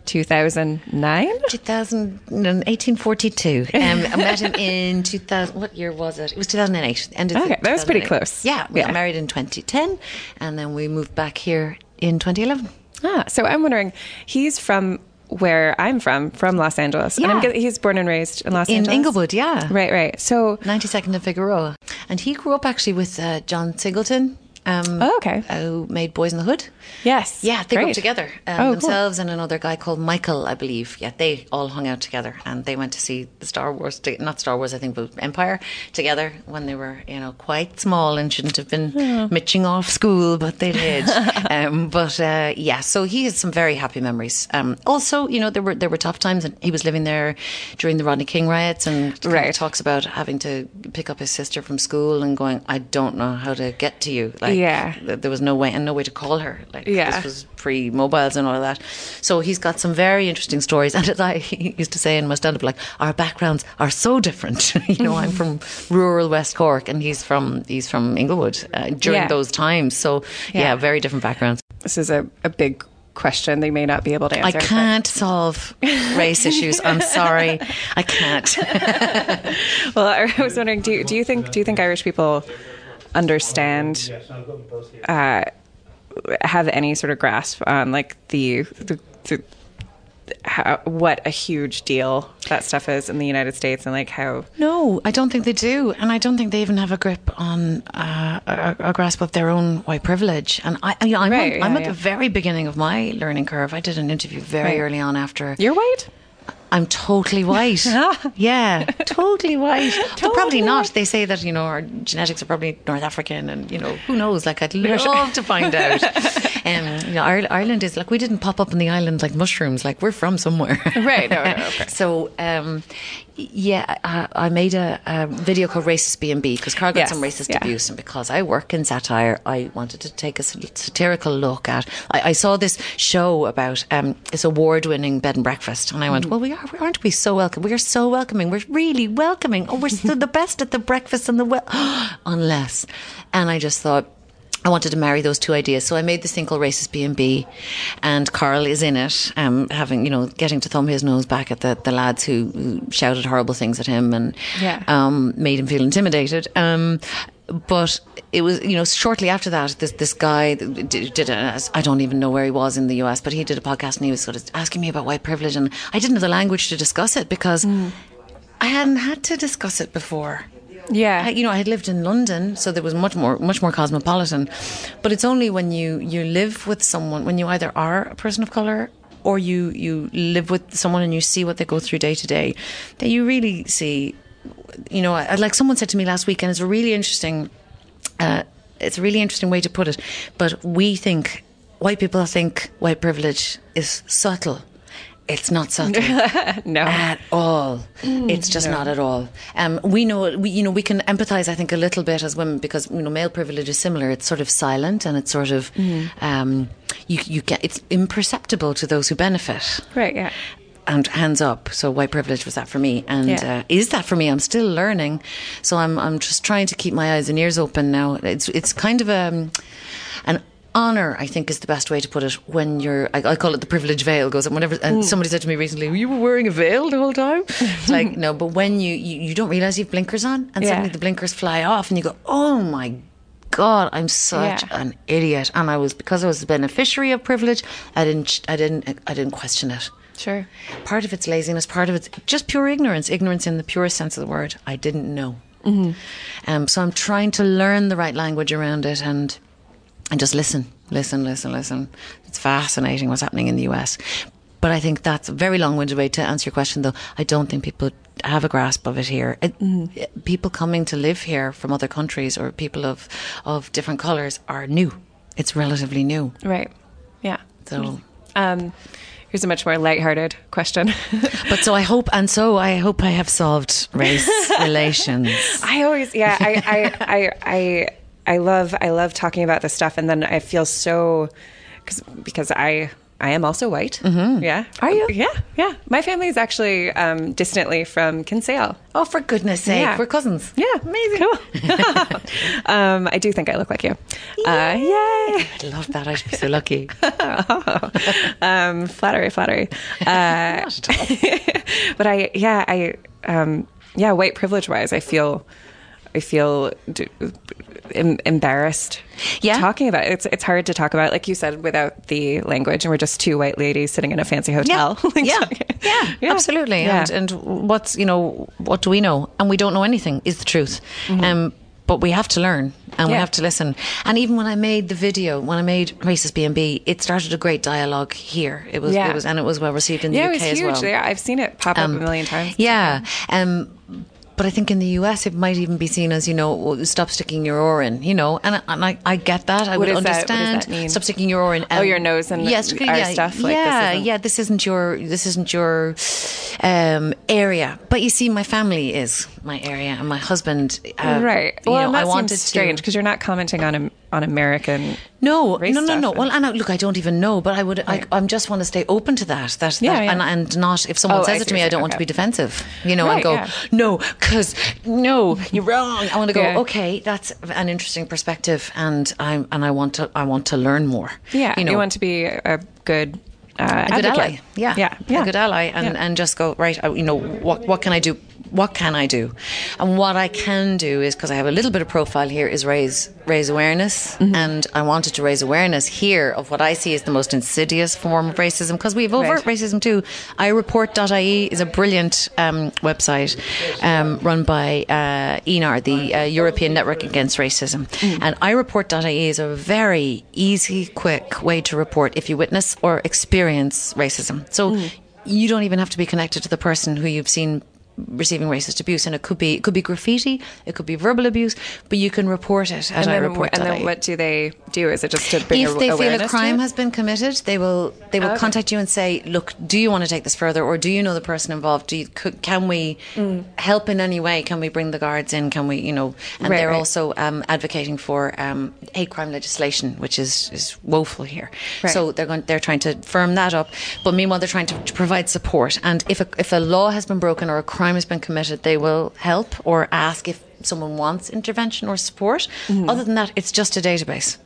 2009? 2000, 1842. Um, I met him in 2000. What year was it? It was 2008. End of Okay, that was pretty close. Yeah, we Yeah. got married in 2010, and then we moved back here in 2011. Ah, so I'm wondering, he's from where I'm from, from Los Angeles. And I'm Yeah. gu- he's born and raised in Los In Angeles. In Inglewood, yeah. Right, right. So, 92nd and Figueroa. And he grew up actually with uh, John Singleton. Um, Oh, okay. Who made Boyz n the Hood. yes. Yeah, they grew up together um, Oh, cool. themselves and another guy called Michael, I believe. Yeah, they all hung out together and they went to see the Star Wars, to- not Star Wars, I think, but Empire together when they were, you know, quite small and shouldn't have been mitching off school, but they did. um, but uh, yeah, so he has some very happy memories. Um, also, you know, there were there were tough times and he was living there during the Rodney King riots and Right. talks about having to pick up his sister from school and going, I don't know how to get to you. Like, Yeah. th- there was no way and no way to call her. Like, Yeah. this was pre mobiles and all of that. So he's got some very interesting stories. And as I used to say in my stand up, like our backgrounds are so different. you know, I'm from rural West Cork, and he's from he's from Inglewood uh, during Yeah. those times. So yeah. Yeah. very different backgrounds. This is a, a big question they may not be able to answer. I can't solve race issues. I'm sorry, I can't. Well, I was wondering, do you, do you think do you think Irish people understand, uh, have any sort of grasp on like the the, the how, what a huge deal that stuff is in the United States and like how No, I don't think they do, and I don't think they even have a grip on uh, a, a grasp of their own white privilege. And I, you know, I'm, Right, I'm at yeah. the very beginning of my learning curve. I did an interview very Right. early on after you're white. I'm totally white. yeah, totally white. But probably Totally not. They say that, you know, our genetics are probably North African and, you know, who knows? Like, I'd love to find out. Um, you know, Ire- Ireland is like, we didn't pop up on the island like mushrooms. Like, we're from somewhere. Right, no, no, okay. So, um, yeah, I, I made a, a video called Racist B&B because Carl got Yes, some racist yeah. abuse. And because I work in satire, I wanted to take a satirical look at. I, I saw this show about um, this award-winning bed and breakfast, and I went, "Well, we are, aren't we so welcome? We are so welcoming. We're really welcoming. Oh, we're the best at the breakfast and the well, unless." And I just thought. I wanted to marry those two ideas, so I made this thing called Racist B and B, and Carl is in it, um, having you know getting to thumb his nose back at the, the lads who, who shouted horrible things at him and Yeah. um, made him feel intimidated. Um, but it was, you know, shortly after that, this this guy did, did a, I don't even know where he was in the US, but he did a podcast and he was sort of asking me about white privilege, and I didn't have the language to discuss it because I hadn't had to discuss it before. Yeah. I, you know, I had lived in London, so there was much more, much more cosmopolitan. But it's only when you you live with someone, when you either are a person of color or you you live with someone and you see what they go through day to day, that you really see. You know, like someone said to me last week, and it's a really interesting. Uh, it's a really interesting way to put it. But we think white people think white privilege is subtle. It's not subtle no. at all. it's just not at all. Um, we know, we, you know, we can empathise. I think a little bit as women because you know male privilege is similar. It's sort of silent and it's sort of um, you you get it's imperceptible to those who benefit. Right, yeah. And hands up. So white privilege was that for me, and Yeah. uh, is that for me? I'm still learning. So I'm I'm just trying to keep my eyes and ears open now. It's it's kind of a an honor i think is the best way to put it when you're i, I call it the privilege veil goes up whenever and somebody said to me recently you were wearing a veil the whole time it's like no but when you, you you don't realize you have blinkers on and Yeah. suddenly the blinkers fly off and you go oh my god i'm such Yeah. an idiot and i was because i was the beneficiary of privilege i didn't i didn't i didn't question it Sure. part of it's laziness, part of it's just pure ignorance, ignorance in the purest sense of the word. I didn't know. Mm-hmm. Um, so I'm trying to learn the right language around it and and just listen, listen, listen, listen. It's fascinating what's happening in the US. But I think that's a very long-winded way to answer your question, though. I don't think people have a grasp of it here. It, People coming to live here from other countries or people of of different colours are new. It's relatively new. Right. Yeah. So Um, here's a much more lighthearted question. But so I hope, and so I hope I have solved race relations. I always, yeah, I, I, I, I, I love, I love talking about this stuff, and then I feel so, cause, because I, I am also white. Mm-hmm. Yeah, Are you? Yeah, yeah. My family is actually um, distantly from Kinsale. Oh, for goodness sake, Yeah. we're cousins. Yeah, amazing. Cool. um, I do think I look like you. Uh, yay! I love that. I should be so lucky. um, flattery, flattery. Uh, but I, yeah, I, um, yeah, white privilege wise, I feel, I feel em- embarrassed. Yeah. talking about it. It's it's hard to talk about, like you said, without the language, and we're just two white ladies sitting in a fancy hotel. Like, yeah. talking- yeah, absolutely. Yeah. And and what's you know what do we know? And we don't know anything. Is the truth. Um, but we have to learn and we have to listen. And even when I made the video, when I made Racist B and B, it started a great dialogue here. It was, Yeah. it was, and it was well received in the yeah, UK it was as huge. well. Yeah, I've seen it pop up Um, a million times. Yeah. Um, but I think in the US it might even be seen as you know stop sticking your oar in you know? And, and I, I get that. I What would is that- what does understand. that stop sticking your oar in Oh, your nose and yes our yeah, stuff, like, yeah isn't- yeah this isn't your this isn't your um, area. But you see my family is my area and my husband uh, right. you Well, know that I wanted seems strange because you're not commenting on Am- on American. no, no, no, no. Well, and I, look, I don't even know, but I would, I, I'm just want to stay open to that. That, Yeah, that yeah. And, and not if someone Oh, says it to me, I don't saying, want to be defensive, you know, Right, and go, yeah. no, because no, you're wrong. I want to go, Yeah. okay, that's an interesting perspective, and I'm, and I want to, I want to learn more. Yeah, you you, want to be a good uh, a good advocate. ally. Yeah, yeah, yeah. a good ally, and Yeah. and just go right. You know what? What can I do? What can I do? And what I can do is because I have a little bit of profile here is raise raise awareness, Mm-hmm. and I wanted to raise awareness here of what I see as the most insidious form of racism because we have overt Right. racism too. iReport.ie is a brilliant um, website um, run by uh, ENAR, the uh, European Network Against Racism. And iReport.ie is a very easy, quick way to report if you witness or experience racism. So you don't even have to be connected to the person who you've seen receiving racist abuse and it could be it could be graffiti it could be verbal abuse but you can report it at And then, iReport.ie and then what do they do? Is it just to bring if they feel a crime has been committed, they will they will Okay. contact you and say, "Look, do you want to take this further, or do you know the person involved? Do you, could, can we Mm. help in any way? Can we bring the guards in? Can we, you know?" And Right, they're right. also um, advocating for um, hate crime legislation, which is is woeful here. Right. So they're going they're trying to firm that up, but meanwhile they're trying to, to provide support. And if a, if a law has been broken or a crime has been committed, they will help or ask if someone wants intervention or support. Other than that, it's just a database.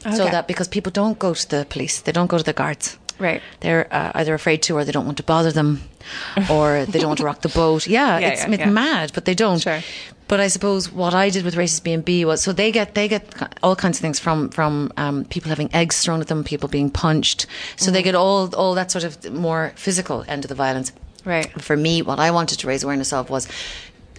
So Mm-hmm. That because people don't go to the police, they don't go to the guards. Right. They're uh, either afraid to, or they don't want to bother them, or they don't want to rock the boat. Yeah, Yeah, it's, yeah, it's yeah. mad, but they don't. Sure. But I suppose what I did with racist B and B was so they get they get all kinds of things from from um, people having eggs thrown at them, people being punched. So Mm-hmm. they get all all that sort of more physical end of the violence. Right. For me, what I wanted to raise awareness of was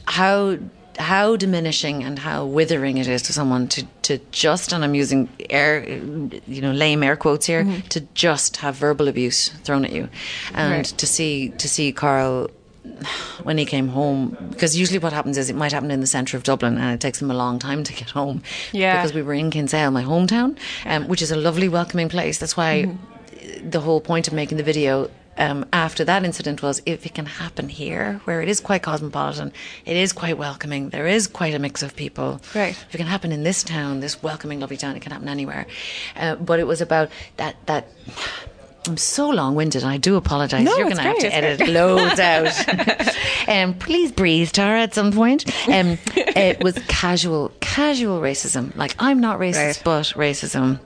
how how diminishing and how withering it is to someone to, to just and I'm using air you know lame air quotes here to just have verbal abuse thrown at you and Right. to see to see Carl when he came home because usually what happens is it might happen in the centre of Dublin and it takes him a long time to get home Yeah. because we were in Kinsale my hometown um, which is a lovely welcoming place that's why the whole point of making the video um, after that incident was if it can happen here, where it is quite cosmopolitan, it is quite welcoming, there is quite a mix of people. Right. If it can happen in this town, this welcoming, lovely town, it can happen anywhere. Uh, but it was about that that. I'm so long-winded. I do apologise. No, You're going to have to edit loads out. um, please breathe, Tara, at some point. Um, it was casual, casual racism. Like I'm not racist, Right. but racism.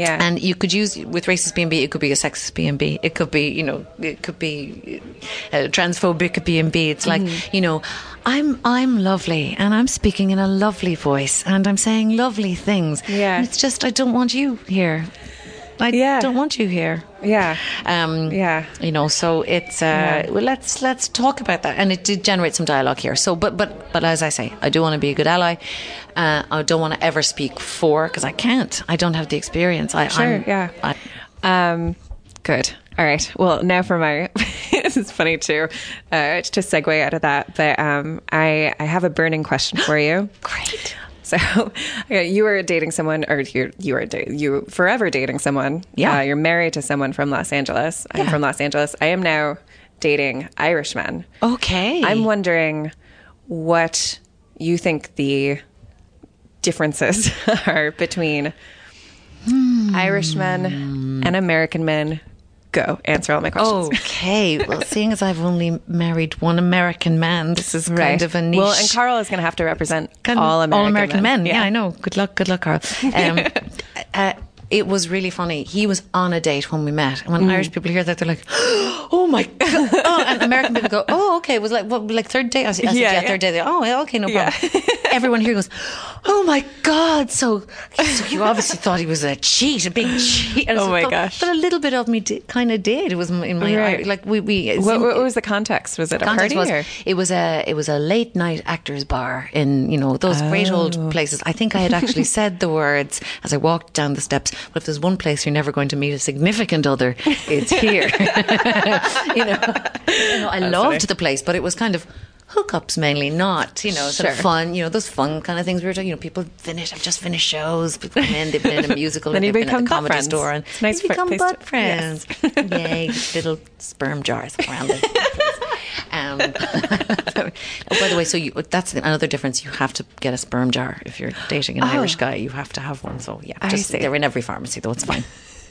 Yeah. And you could use with racist B and B. It could be a sexist B and B. It could be, you know, it could be a transphobic B and B. It's like, Mm-hmm. you know, I'm I'm lovely and I'm speaking in a lovely voice and I'm saying lovely things. Yeah. And it's just I don't want you here. I Yeah. don't want you here. Yeah. Um, Yeah. You know, so it's uh, well, let's let's talk about that, and it did generate some dialogue here. So, but but but as I say, I do want to be a good ally. Uh, I don't want to ever speak for because I can't. I don't have the experience. I Sure, I'm- yeah. I, Um, good. All right. Well, now for my. this is funny too, uh, to segue out of that. But um, I I have a burning question for you. great. So, yeah, you were dating someone, or you you were da- you forever dating someone. Yeah. uh, you're married to someone from Los Angeles. I'm from Los Angeles. I am now dating Irishmen. Okay. I'm wondering what you think the differences are between Irishmen and American men. Go answer all my questions. Okay. Well, seeing as I've only married one American man, this is kind of a niche. Well, and Carl is going to have to represent Kind of all American, all American men. men. Yeah. I know. Good luck, good luck, Carl. Um, uh, it was really funny. He was on a date when we met, and when Mm. Irish people hear that, they're like, "Oh my god!" Oh, and American people go, "Oh, okay." It was like what, like third date. I said, Yeah, "Yeah, yeah. third date." They, oh, yeah, okay, no Yeah. problem. Everyone here goes, "Oh my god!" So, so you obviously thought he was a cheat, a big cheat. And Oh my but, gosh. But a little bit of me did, kind of did. It was in my Right. like we we. What, what was the context? Was it a party? was or? it was a it was a late night actors bar in you know those great Oh. old places. I think I had actually said the words as I walked down the steps. But if there's one place you're never going to meet a significant other, it's here. you know, you know, I loved funny. the place, but it was kind of. Hookups mainly, not you know, sort of fun. You know, those fun kind of things we were talking. You know, people finish, I've just finished shows. People come in, they've been in a musical, Then you they've been at become the comedy friends. store, and It's nice you become place to- butt friends. Yay, little sperm jars around. Um, oh, by the way, so you, that's another difference. You have to get a sperm jar if you're dating an Irish guy. You have to have one. So yeah, Oh. Just, they're in every pharmacy though. It's fine.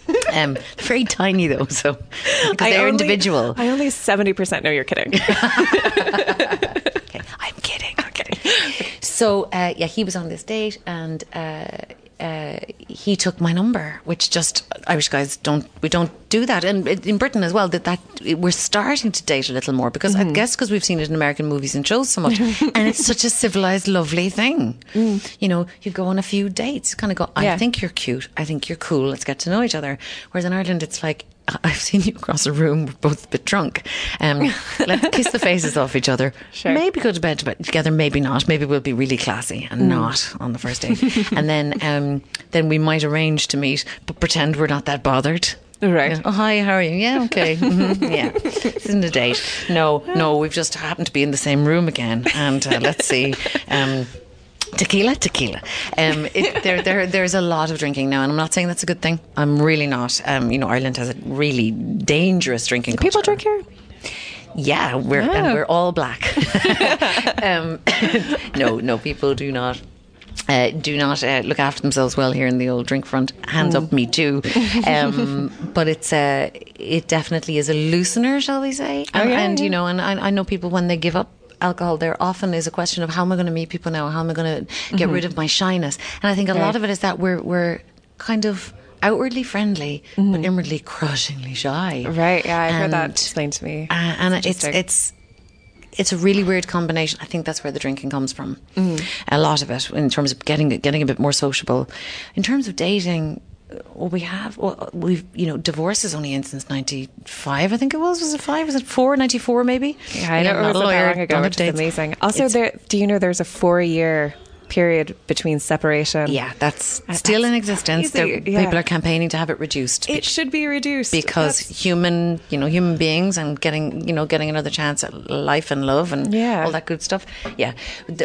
Um, very tiny though, so because I they're only- individual. I only seventy percent know you're kidding. Okay, kidding. I'm kidding. So uh, yeah, he was on this date, and uh, uh, he took my number, which just Irish guys don't we don't do that, and in Britain as well. That that we're starting to date a little more because I guess because we've seen it in American movies and shows so much, and it's such a civilized, lovely thing. You know, you go on a few dates, kind of go. I Yeah. think you're cute. I think you're cool. Let's get to know each other. Whereas in Ireland, it's like. I've seen you across a room, we're both a bit drunk. Um, let's kiss the faces off each other. Sure. Maybe go to bed together, maybe not. Maybe we'll be really classy and not on the first date. and then um, then we might arrange to meet, but pretend we're not that bothered. Right. Yeah. Oh, hi, how are you? Yeah, okay. hmm Yeah. Isn't a date. No, no, we've just happened to be in the same room again. And uh, let's see. Um, Tequila, tequila. Um, it, there, there, there's a lot of drinking now, and I'm not saying that's a good thing. I'm really not. Um, you know, Ireland has a really dangerous drinking. People drink here. Yeah, we're Oh. and we're all black. um, no, no, people do not. Uh, do not uh, look after themselves well here in the old drink front. Hands up, me too. Um, but it's uh, it definitely is a loosener, shall we say? And, Oh, yeah, and yeah. you know, and I, I know people when they give up alcohol, there often is a question of how am I going to meet people now? How am I going to get Mm-hmm. rid of my shyness? And I think a lot of it is that we're we're kind of outwardly friendly, but inwardly crushingly shy. Mm-hmm. Right. Yeah, I heard that And- explained to me. uh, and it's it's it's a really weird combination. I think that's where the drinking comes from. Mm-hmm. A lot of it, in terms of getting getting a bit more sociable. In terms of dating, well, we have well, we've you know divorce is only in since ninety five. I think it was. Was it five? Was it four? Ninety four maybe. Yeah, I know it was a lawyer, long ago, which is amazing. Also, It's- there, do you know there's a four year period between separation? Yeah, that's Uh, still in existence. yeah. People are campaigning to have it reduced. It should be reduced because That's- human, you know, human beings and getting, you know, getting another chance at life and love and Yeah. all that good stuff. Yeah,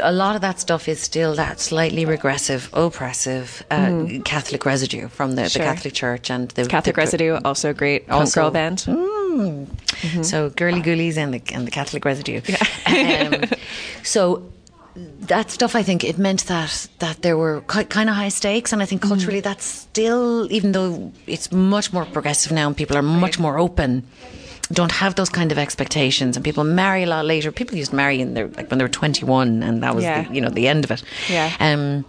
a lot of that stuff is still that slightly regressive, oppressive uh, Catholic residue from the, the Mm-hmm. Catholic Church and the Catholic the- Residue, also a great punk Also- girl band. So girly ghoulies and the and the Catholic residue. Um, so that stuff, I think, it meant that that there were kind of high stakes, and I think culturally that's still, even though it's much more progressive now and people are much more open. Don't have those kind of expectations, and people marry a lot later. People used to marry in their like when they were twenty one, and that was Yeah. the, you know the end of it. Yeah. Um,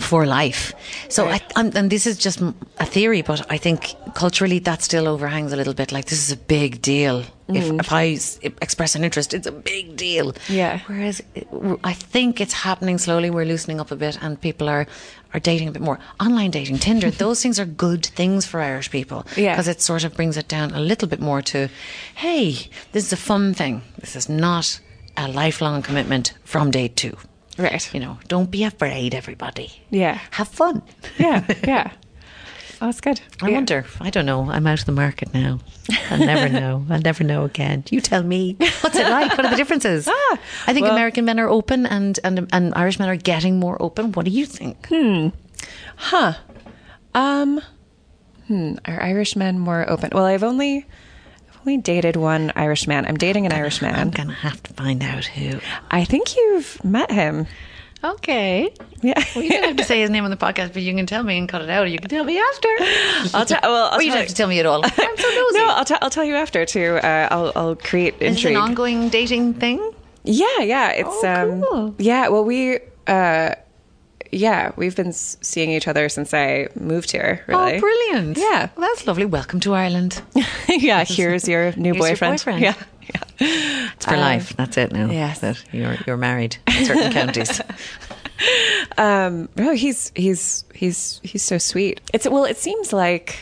for life. So, Right. I, I'm, and this is just a theory, but I think culturally that still overhangs a little bit. Like this is a big deal. If, if I express an interest, it's a big deal. Mm-hmm. Yeah. Whereas it- I think it's happening slowly. We're loosening up a bit, and people are are dating a bit more. Online dating, Tinder, those things are good things for Irish people. Yeah. Because it sort of brings it down a little bit more to, hey, this is a fun thing. This is not a lifelong commitment from day two. Right. You know, don't be afraid, everybody. Yeah. Have fun. Yeah, yeah. Oh, that's good. I Yeah. wonder. I don't know. I'm out of the market now. I'll never know. I'll never know again. You tell me. What's it like? What are the differences? Ah, I think well- American men are open and, and and Irish men are getting more open. What do you think? Hmm. Huh. Um. Hmm. Are Irish men more open? Well, I've only, I've only dated one Irish man. I'm dating an Irish man. I'm gonna have to find out who. I think you've met him. Okay. Yeah. Well, you don't have to say his name on the podcast, but you can tell me and cut it out, or you can tell me after. I'll tell. Well, I'll or you don't have to tell me at all. I'm so nosy. No, I'll, t- I'll tell you after too. Uh, I'll I'll create Is this an ongoing dating thing? Yeah, yeah. It's Oh, um cool. yeah, well we uh yeah, we've been seeing each other since I moved here, really. Oh, brilliant. Yeah. Well, that's lovely. Welcome to Ireland. yeah, here's your new Here's your boyfriend. boyfriend. Yeah. It's for life. That's it now. yes. That you're you're married in certain counties. Um no, he's he's he's he's so sweet. It's well, it seems like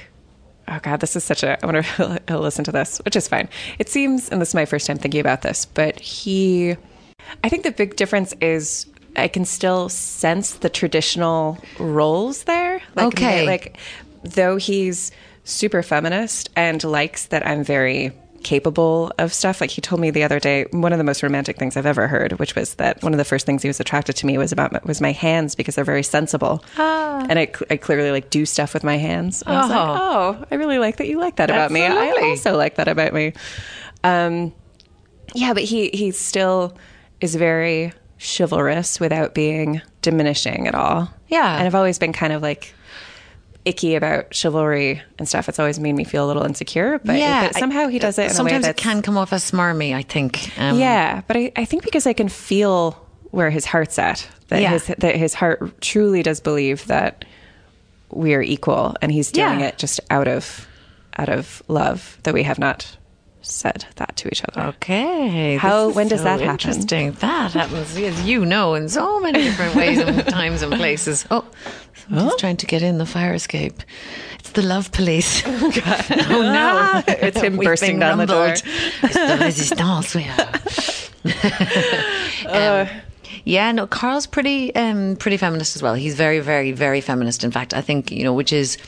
Oh God, this is such a. I wonder if he'll listen to this, which is fine. It seems, and this is my first time thinking about this, but he, I think the big difference is I can still sense the traditional roles there. Like, Okay. like though he's super feminist and likes that I'm very capable of stuff. Like he told me the other day, one of the most romantic things I've ever heard, which was that one of the first things he was attracted to me was about my, was my hands because they're very sensible, and I, cl- I clearly like do stuff with my hands. And I was like, Oh. oh, I really like that you like that about me. I also like that about me. Um, yeah, but he he still is very chivalrous without being diminishing at all. Yeah. and I've always been kind of like icky about chivalry and stuff. It's always made me feel a little insecure. But, but somehow he does it. In a way Sometimes it can come off as smarmy. I think. Um, yeah, but I, I think because I can feel where his heart's at, that Yeah. his that his heart truly does believe that we are equal, and he's doing Yeah. it just out of out of love that we have not said that to each other. Okay. How- when does so that happen? Interesting. That happens, as you know, in so many different ways and times and places. Oh, someone's trying to get in the fire escape. It's the love police. Oh, no. It's him We've bursting been down the door. rumbled. It's the resistance. we are. Um, yeah, no, Carl's pretty, um, pretty feminist as well. He's very, very, very feminist. In fact, I think you know, which is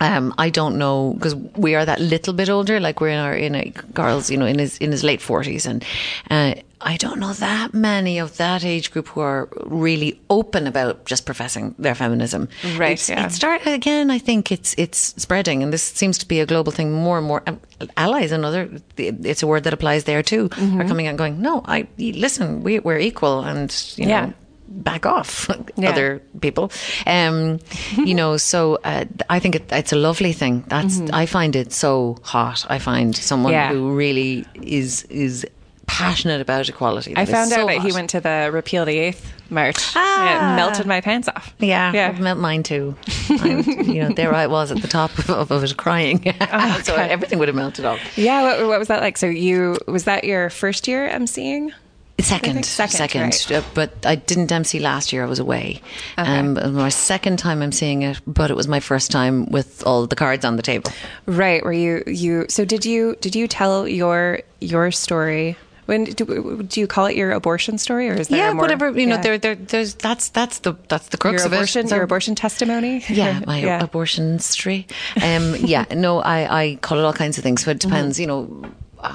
um, I don't know because we are that little bit older. Like we're in our in a Carl's, you know, in his in his late forties, and uh, I don't know that many of that age group who are really open about just professing their feminism. Right, It's, yeah. It start again. I think it's it's spreading, and this seems to be a global thing. More and more um, allies and other. It's a word that applies there too. Mm-hmm. Are coming out and going. No, I listen. We, we're equal, and you know Yeah. Back off Yeah. other people um you know so uh, i think it, it's a lovely thing that's i find it so hot i find someone Mm-hmm. Yeah. who really is is passionate about equality I That found so out that he went to the Repeal the Eighth march. Ah. It melted my pants off. yeah, Yeah. I've met mine too. I'm, you know, there I was at the top of, of it, crying. Oh, so everything would have melted off. Yeah, what, what was that like? So you was that your first year emceeing? Second, think second, right. uh, but I didn't MC last year. I was away. Okay. Um, my second time I'm seeing it, but it was my first time with all the cards on the table. Right, where you you so did you did you tell your your story? When do, do you call it your abortion story or is there yeah, more, whatever you know. yeah. There, there, there's that's that's the that's the crux your of it. abortion So- your abortion testimony? Yeah, my yeah. abortion story. Um, yeah, no, I, I call it all kinds of things. So it Mm-hmm. depends, you know.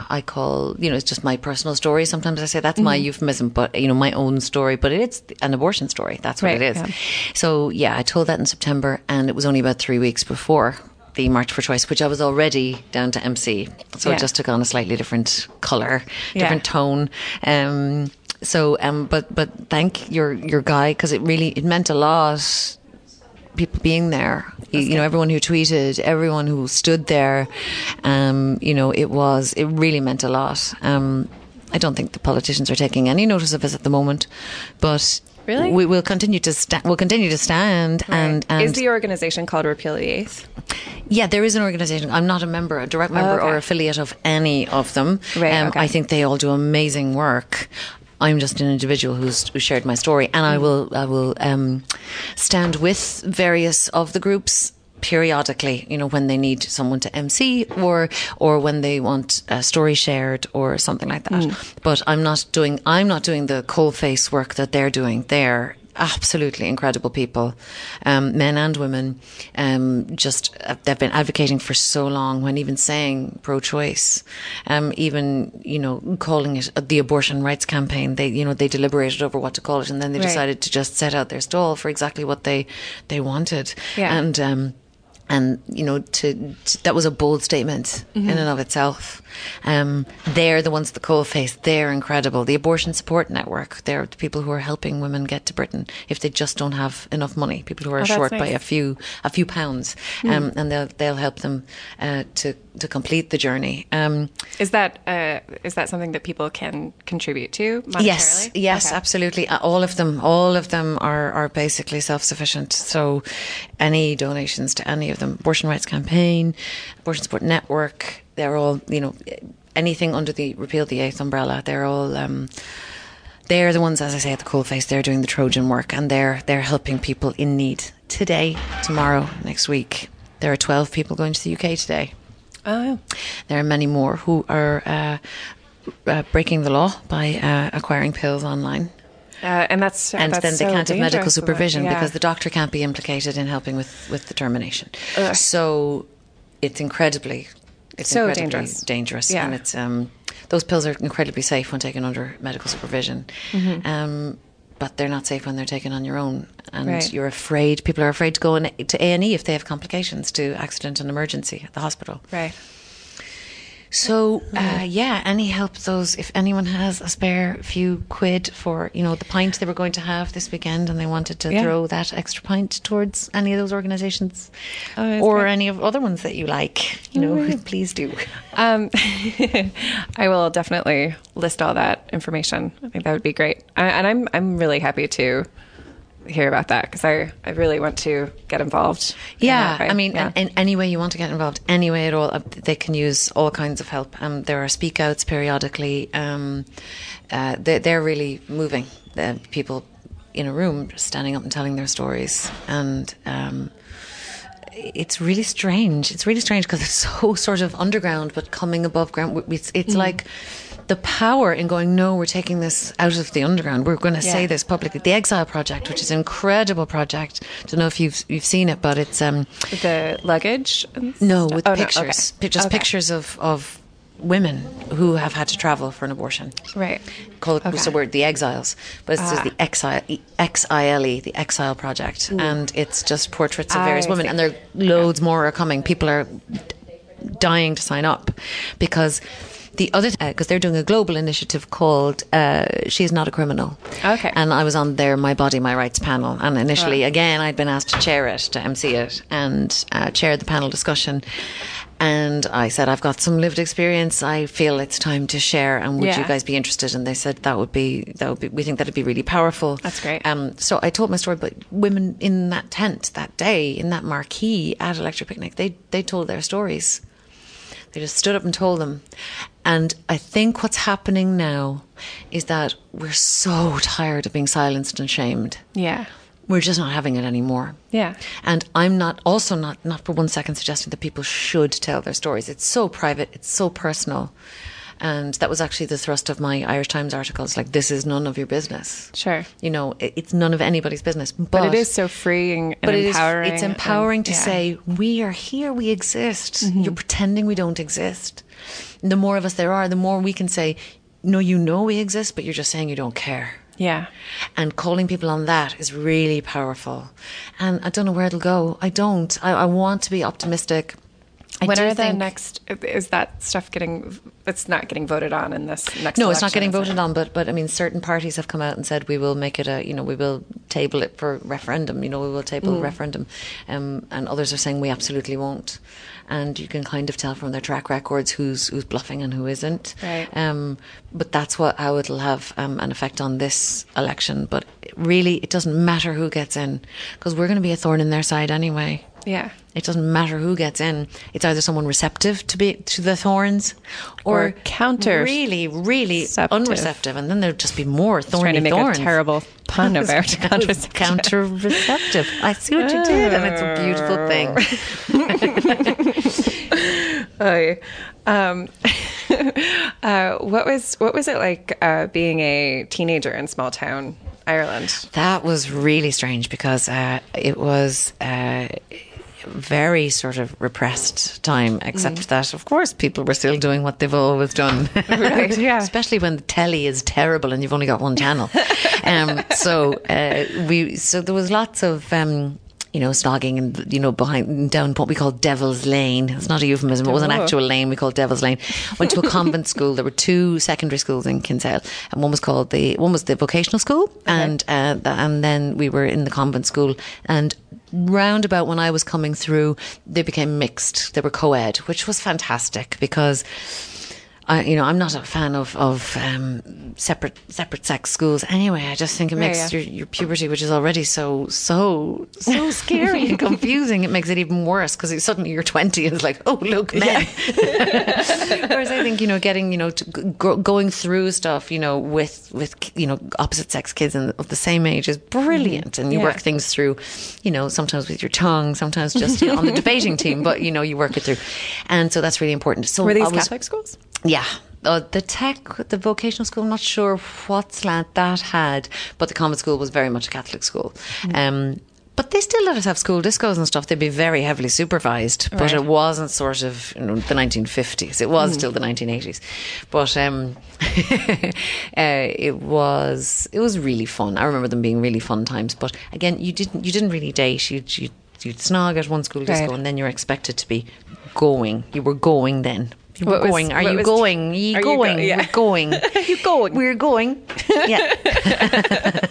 I call, you know, it's just my personal story. Sometimes I say that's my Mm-hmm. euphemism, but you know, my own story. But it's an abortion story. That's what Right, it is. yeah. So yeah, I told that in September, and it was only about three weeks before the March for Choice, which I was already down to MC. So Yeah. it just took on a slightly different color, Yeah. different tone. Um, so, um, but but thank your your guy because it really it meant a lot people being there. You, you know, everyone who tweeted, everyone who stood there. Um, you know, it was it really meant a lot. Um, I don't think the politicians are taking any notice of us at the moment, but Really? we will continue to stand. we'll continue to stand and and is the organization called Repeal the Eighth? yeah, there is an organisation. I'm not a member, a direct member okay. or affiliate of any of them. Um, Right, okay. I think they all do amazing work. I'm just an individual who's who shared my story, and I will I will um, stand with various of the groups periodically. You know, when they need someone to MC or or when they want a story shared or something like that. But I'm not doing I'm not doing the coal face work that they're doing. They're absolutely incredible people, um, men and women. Um, just uh, they've been advocating for so long. When even saying pro-choice, um, even you know calling it the abortion rights campaign, they you know they deliberated over what to call it, and then they Right. decided to just set out their stall for exactly what they they wanted. Yeah. and. And you know, to, to that was a bold statement Mm-hmm. in and of itself. Um, they're the ones at the coal face. They're incredible. The abortion support network. They're the people who are helping women get to Britain if they just don't have enough money. People who are Oh, short by nice. Hmm. a few a few pounds, um, and they'll they'll help them uh, to to complete the journey. Um, Is that uh, is that something that people can contribute to monetarily? Yes, yes, Okay. absolutely. Uh, All of them, all of them are, are basically self sufficient. So, any donations to any of them, Abortion Rights Campaign, Abortion Support Network, they're all, you know, anything under the Repeal the Eighth umbrella, they're all. Um, they're the ones, as I say, at the coalface. They're doing the Trojan work, and they're they're helping people in need today, tomorrow, next week. There are twelve people going to the UK today. Oh, There are many more who are uh, uh, breaking the law by uh, acquiring pills online. uh, and that's And that's then they so can't have medical dangerous, isn't it? supervision Yeah. because the doctor can't be implicated in helping with, with the termination. So it's incredibly, it's So incredibly dangerous. dangerous. Yeah. And it's um, those pills are incredibly safe when taken under medical supervision. Mm-hmm. Um, but they're not safe when they're taken on your own, and Right. you're afraid. People are afraid to go in, to A and E if they have complications to accident and emergency at the hospital. right. So uh, yeah, any help those if anyone has a spare few quid for you know the pint they were going to have this weekend and they wanted to Yeah. throw that extra pint towards any of those organisations Oh, or great. Any of other ones that you like, you know, please do. Um, I will definitely list all that information. I think that would be great, I, and I'm I'm really happy to hear about that because I, I really want to get involved. in Yeah, that. I mean, Yeah. in, in any way you want to get involved, any way at all, uh, they can use all kinds of help. Um, there are speak outs periodically. Um, uh, they're, they're really moving. The people in a room just standing up and telling their stories. And um, it's really strange. It's really strange because it's so sort of underground, but coming above ground. It's, it's like the power in going, no, we're taking this out of the underground. We're going to say this publicly. The Exile Project, which is an incredible project. I Don't know if you've you've seen it, but it's um, the luggage. no with Oh, no, pictures, okay. Just Okay. pictures of of women who have had to travel for an abortion. Right. Called Okay. so we're the exiles, but it's just Ah. the exile X I L E, the Exile Project, and it's just portraits of various I women, see. and there are loads more are coming. People are dying to sign up because. The other, because they're doing a global initiative called uh, "She's Not a Criminal," Okay. and I was on their "My Body, My Rights" panel, and initially, again, I'd been asked to chair it, to MC it, and uh, chair the panel discussion. And I said, I've got some lived experience. I feel it's time to share. And would you guys be interested? And they said that would be that would be. We think that'd be really powerful. That's great. Um, so I told my story, but women in that tent that day, in that marquee at Electric Picnic, they they told their stories. They just stood up and told them. And I think what's happening now is that we're so tired of being silenced and shamed. Yeah. We're just not having it anymore. Yeah. And I'm not also not not for one second suggesting that people should tell their stories. It's so private, it's so personal. And that was actually the thrust of my Irish Times articles. Like, this is none of your business. Sure. You know, it, it's none of anybody's business. But, But, it is so freeing and but it is- empowering. it's empowering and- to yeah. Mm-hmm. say we are here, we exist. You're pretending we don't exist. The more of us there are, the more we can say, no, you know we exist, but you're just saying you don't care. Yeah. And calling people on that is really powerful. And I don't know where it'll go. I don't. I, I want to be optimistic. I when are the next? Is that stuff getting? It's not getting voted on in this next. No, it's not getting is it? voted on, but but I mean, certain parties have come out and said we will make it a, you know, we will table it for referendum. You know, we will table Mm. a referendum, um, and others are saying we absolutely won't. And you can kind of tell from their track records who's who's bluffing and who isn't. Right. Um, but that's what how it'll have um, an effect on this election. But really, it doesn't matter who gets in because we're going to be a thorn in their side anyway. Yeah. It doesn't matter who gets in. It's either someone receptive to be to the thorns, or, Or counter- really, really receptive. unreceptive, and then there'll just be more thorny Trying to make thorns. a terrible pun about counter receptive. I see what you did, and it's a beautiful thing. Oh, um, uh, what was what was it like uh, being a teenager in small town Ireland? That was really strange because uh, it was. Very sort of repressed time, except Mm. that, of course, people were still doing what they've always done. Right, yeah. Especially when the telly is terrible and you've only got one channel. um, so uh, we, so there was lots of. Um, you know, snogging and, you know, behind, down what we call Devil's Lane. It's not a euphemism. It was an Oh. actual lane we called Devil's Lane. Went to a convent school. There were two secondary schools in Kinsale and one was called the, one was the vocational school and, uh, and then we were in the convent school and round about when I was coming through, they became mixed. They were co-ed, which was fantastic because I, you know, I'm not a fan of of um, separate separate sex schools. Anyway, I just think it makes yeah. your your puberty, which is already so so so scary and confusing, it makes it even worse because suddenly you're 20 and it's like, oh look, men. Whereas I think you know, getting you know, to g- go, going through stuff, you know, with with you know opposite sex kids and of the same age is brilliant, and you Yeah. work things through, you know, sometimes with your tongue, sometimes just you know, on the debating team, but you know, you work it through, and so that's really important. So Were these was- Catholic schools? Yeah. Uh, the tech, the vocational school, I'm not sure what slant that had, but the convent school was very much a Catholic school. Mm. Um, but they still let us have school discos and stuff. They'd be very heavily supervised, but Right. it wasn't sort of you know, the 1950s. It was still the 1980s, but um, uh, it was it was really fun. I remember them being really fun times. But again, you didn't you didn't really date. You you you'd snog at one school disco, Right. and then you're expected to be going. You were going then. You were What was- going. Are what you was- going? Are you Are you going? go- yeah. We're going. You going? We're going. Yeah.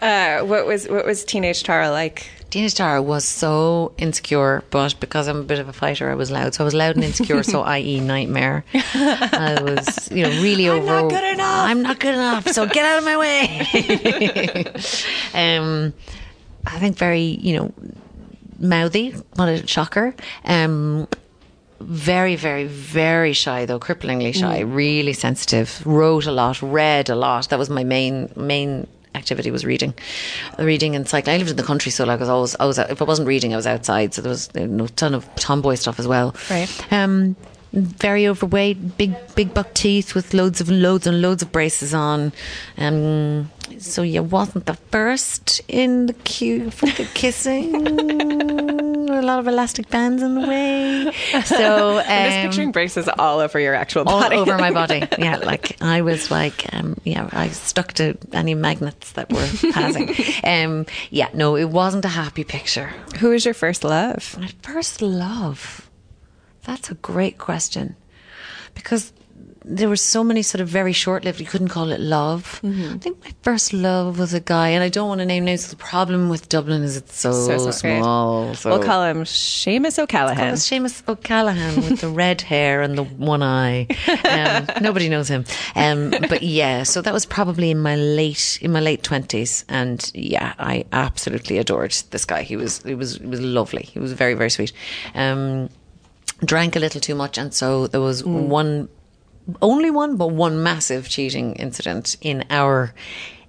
Uh, what was what was teenage Tara like? Teenage Tara was so insecure, but because I'm a bit of a fighter, I was loud. So I was loud and insecure, so i.e. nightmare. I was, you know, really I'm over. not good enough. I'm not good enough, so get out of my way. um, I think very, you know, mouthy, what a shocker. Um, very, very, very shy though, cripplingly shy, really sensitive. Wrote a lot, read a lot. That was my main main activity was reading, reading and cycling. I lived in the country, so like I was always, I was if I wasn't reading, I was outside. So there was you know, a ton of tomboy stuff as well. Right. Um, very overweight, big big buck teeth with loads of loads and loads of braces on. Um, so you wasn't the first in the queue for the kissing. a lot of elastic bands in the way. So um, I'm just picturing braces all over your actual all body. over my body. Yeah, like I was like, um, yeah, I stuck to any magnets that were passing. um, yeah, no, it wasn't a happy picture. Who was your first love? My first love. That's a great question. Because there were so many sort of very short lived, you couldn't call it love. I think my first love was a guy, and I don't want to name names. The problem with Dublin is it's so, So sorry. small. So We'll call him Seamus O'Callaghan. it's Seamus O'Callaghan with the red hair and the one eye. Um, nobody knows him. Um, but yeah, so that was probably in my late in my late twenties, and yeah, I absolutely adored this guy. He was he was he was lovely. He was very very sweet. Um, drank a little too much, and so there was one, only one, but one massive cheating incident in our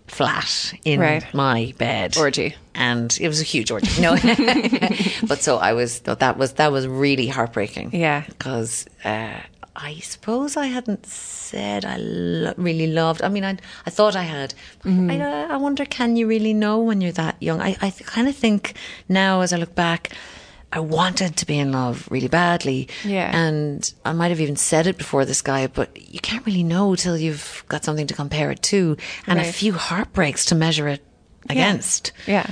flat in Right. my bed Orgy. and it was a huge orgy. No, but so I was. That was that was really heartbreaking. Yeah. because uh, I suppose I hadn't said I lo- really loved. I mean, I I thought I had. Mm-hmm. I, uh, I wonder, can you really know when you're that young? I I th- kind of think now, as I look back. I wanted to be in love really badly. Yeah. And I might have even said it before this guy, but you can't really know till you've got something to compare it to and a few heartbreaks to measure it against. Yeah.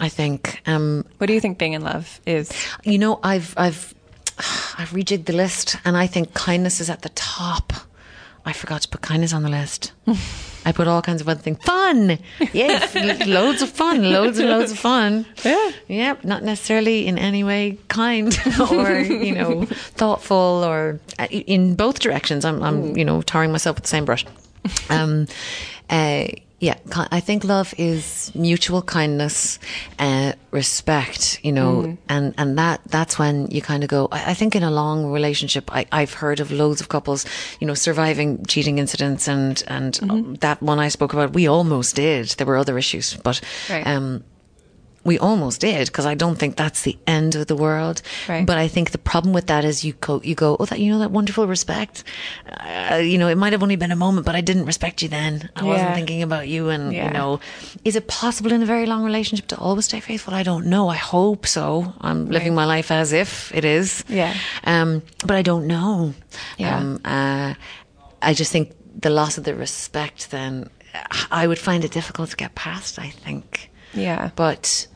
I think. Um, What do you think being in love is? you know, I've I've I've rejigged the list, and I think kindness is at the top. I forgot to put kindness on the list. I put all kinds of other things. Fun, yes, loads of fun, loads and loads of fun. Yeah. yeah, not necessarily in any way kind or you know thoughtful or uh, in both directions. I'm, I'm you know tarring myself with the same brush. Um, uh, yeah, I think love is mutual kindness, uh, respect, you know, and, and that, that's when you kind of go, I, I think in a long relationship, I, I've heard of loads of couples, you know, surviving cheating incidents and, and um, that one I spoke about, we almost did. There were other issues, but, Right. um, we almost did because I don't think that's the end of the world. Right. But I think the problem with that is you go, you go, oh, that you know that wonderful respect. Uh, you know, it might have only been a moment, but I didn't respect you then. I wasn't thinking about you, and Yeah. you know, is it possible in a very long relationship to always stay faithful? I don't know. I hope so. I'm living my life as if it is. Yeah. Um, but I don't know. Yeah. Um, uh, I just think the loss of the respect. Then I would find it difficult to get past. I think. Yeah. But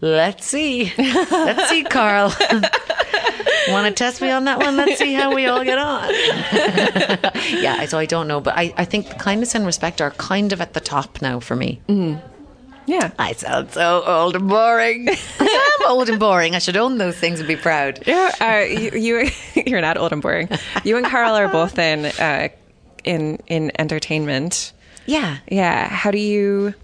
let's see. Let's see, Carl. Want to test me on that one? Let's see how we all get on. yeah, so I don't know, but I, I think kindness and respect are kind of at the top now for me. Yeah. I sound so old and boring. I am old and boring. I should own those things and be proud. Yeah, uh, you, you you're not old and boring. You and Carl are both in uh, in in entertainment. Yeah. Yeah. How do you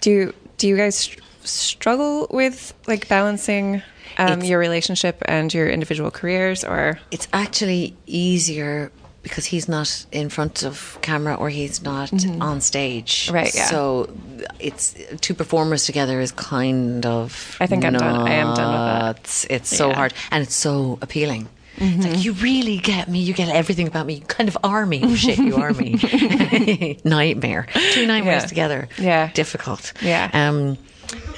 do? Do you guys struggle with like balancing um, your relationship and your individual careers, or It's actually easier because he's not in front of camera or he's not on stage. Mm-hmm. Right, yeah. So it's two performers together is kind of. I think I'm done- I am done with that. nuts. It's so Yeah. Mm-hmm. hard and it's so appealing. It's like you really get me. You get everything about me. You kind of are me. Oh shit, you are me. Nightmare. Two nightmares Yeah. together. Yeah. Difficult. Yeah. Um,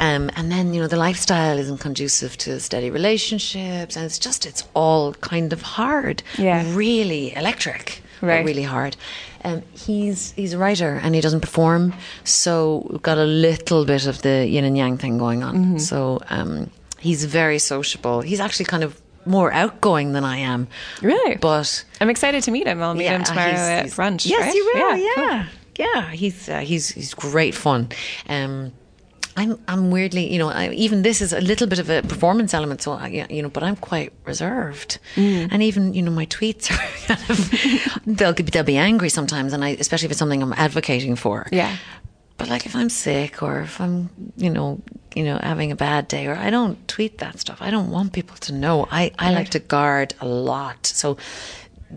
um, and then you know the lifestyle isn't conducive to steady relationships, and it's just it's all kind of hard. Yeah. Really electric. Right. Really hard. Um, he's he's a writer and he doesn't perform, so we've got a little bit of the yin and yang thing going on. Mm-hmm. So um, he's very sociable. He's actually kind of more outgoing than I am. Really? But I'm excited to meet him. I'll meet him tomorrow he's- at he's- brunch. Yes, right? you will. Yeah, Yeah, cool. yeah. He's uh, he's he's great fun. Um, I'm I'm weirdly, you know, I, even this is a little bit of a performance element. So I, you know, but I'm quite reserved, Mm. and even you know, my tweets are kind of they'll they'll be angry sometimes, and I especially if it's something I'm advocating for. Yeah. But like if I'm sick or if I'm, you know, you know, having a bad day, or I don't tweet that stuff. I don't want people to know. I I like to guard a lot. So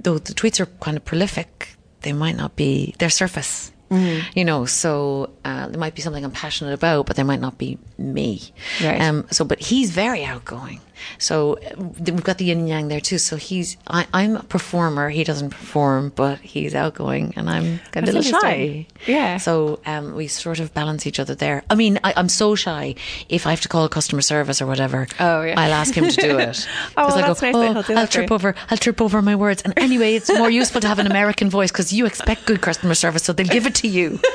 though the tweets are kind of prolific, they might not be their surface. You know, so uh, there might be something I'm passionate about, but there might not be me. Right. Um, so, but he's very outgoing. So we've got the yin and yang there too. So he's, I, I'm a performer. He doesn't perform, but he's outgoing, and I'm a little shy. Yeah. So um, we sort of balance each other there. I mean, I, I'm so shy. If I have to call customer service or whatever, Oh, yeah. I'll ask him to do it. Oh, well, I that's nice that he'll do that I'll trip over. I'll trip over my words. And anyway, it's more useful to have an American voice because you expect good customer service, so they'll give it to you.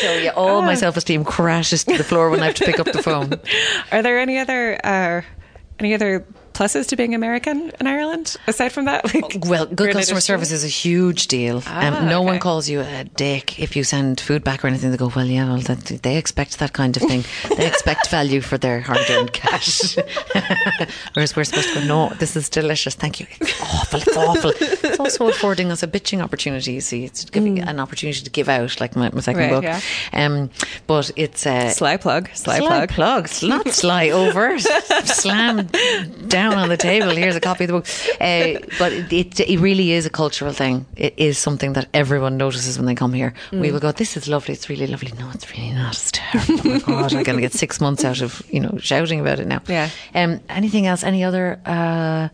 so yeah, Oh. all my self esteem crashes to the floor when I have to pick up the phone. Are there any other uh, any other pluses to being American in Ireland aside from that? Like, Well, good customer service is a huge deal. Ah, um, no one calls you a dick if you send food back or anything. They go, well, yeah, well, that, they expect that kind of thing. they expect value for their hard-earned cash. Whereas we're supposed to go, no, this is delicious. Thank you. It's awful. It's awful. It's also affording us a bitching opportunity. You see, it's giving an opportunity to give out, like my, my second Mm. Right, book. yeah. Um, but it's uh, Sly plug, sly, Sly plug. plug. Not sly over. Slam down on the table. Here's a copy of the book. Uh, but it, it, it really is a cultural thing. It is something that everyone notices when they come here. Mm. We will go, this is lovely. It's really lovely. No, it's really not. It's terrible. Oh my God, I'm going to get six months out of, you know, shouting about it now. Yeah. Um, anything else? Any other? Uh,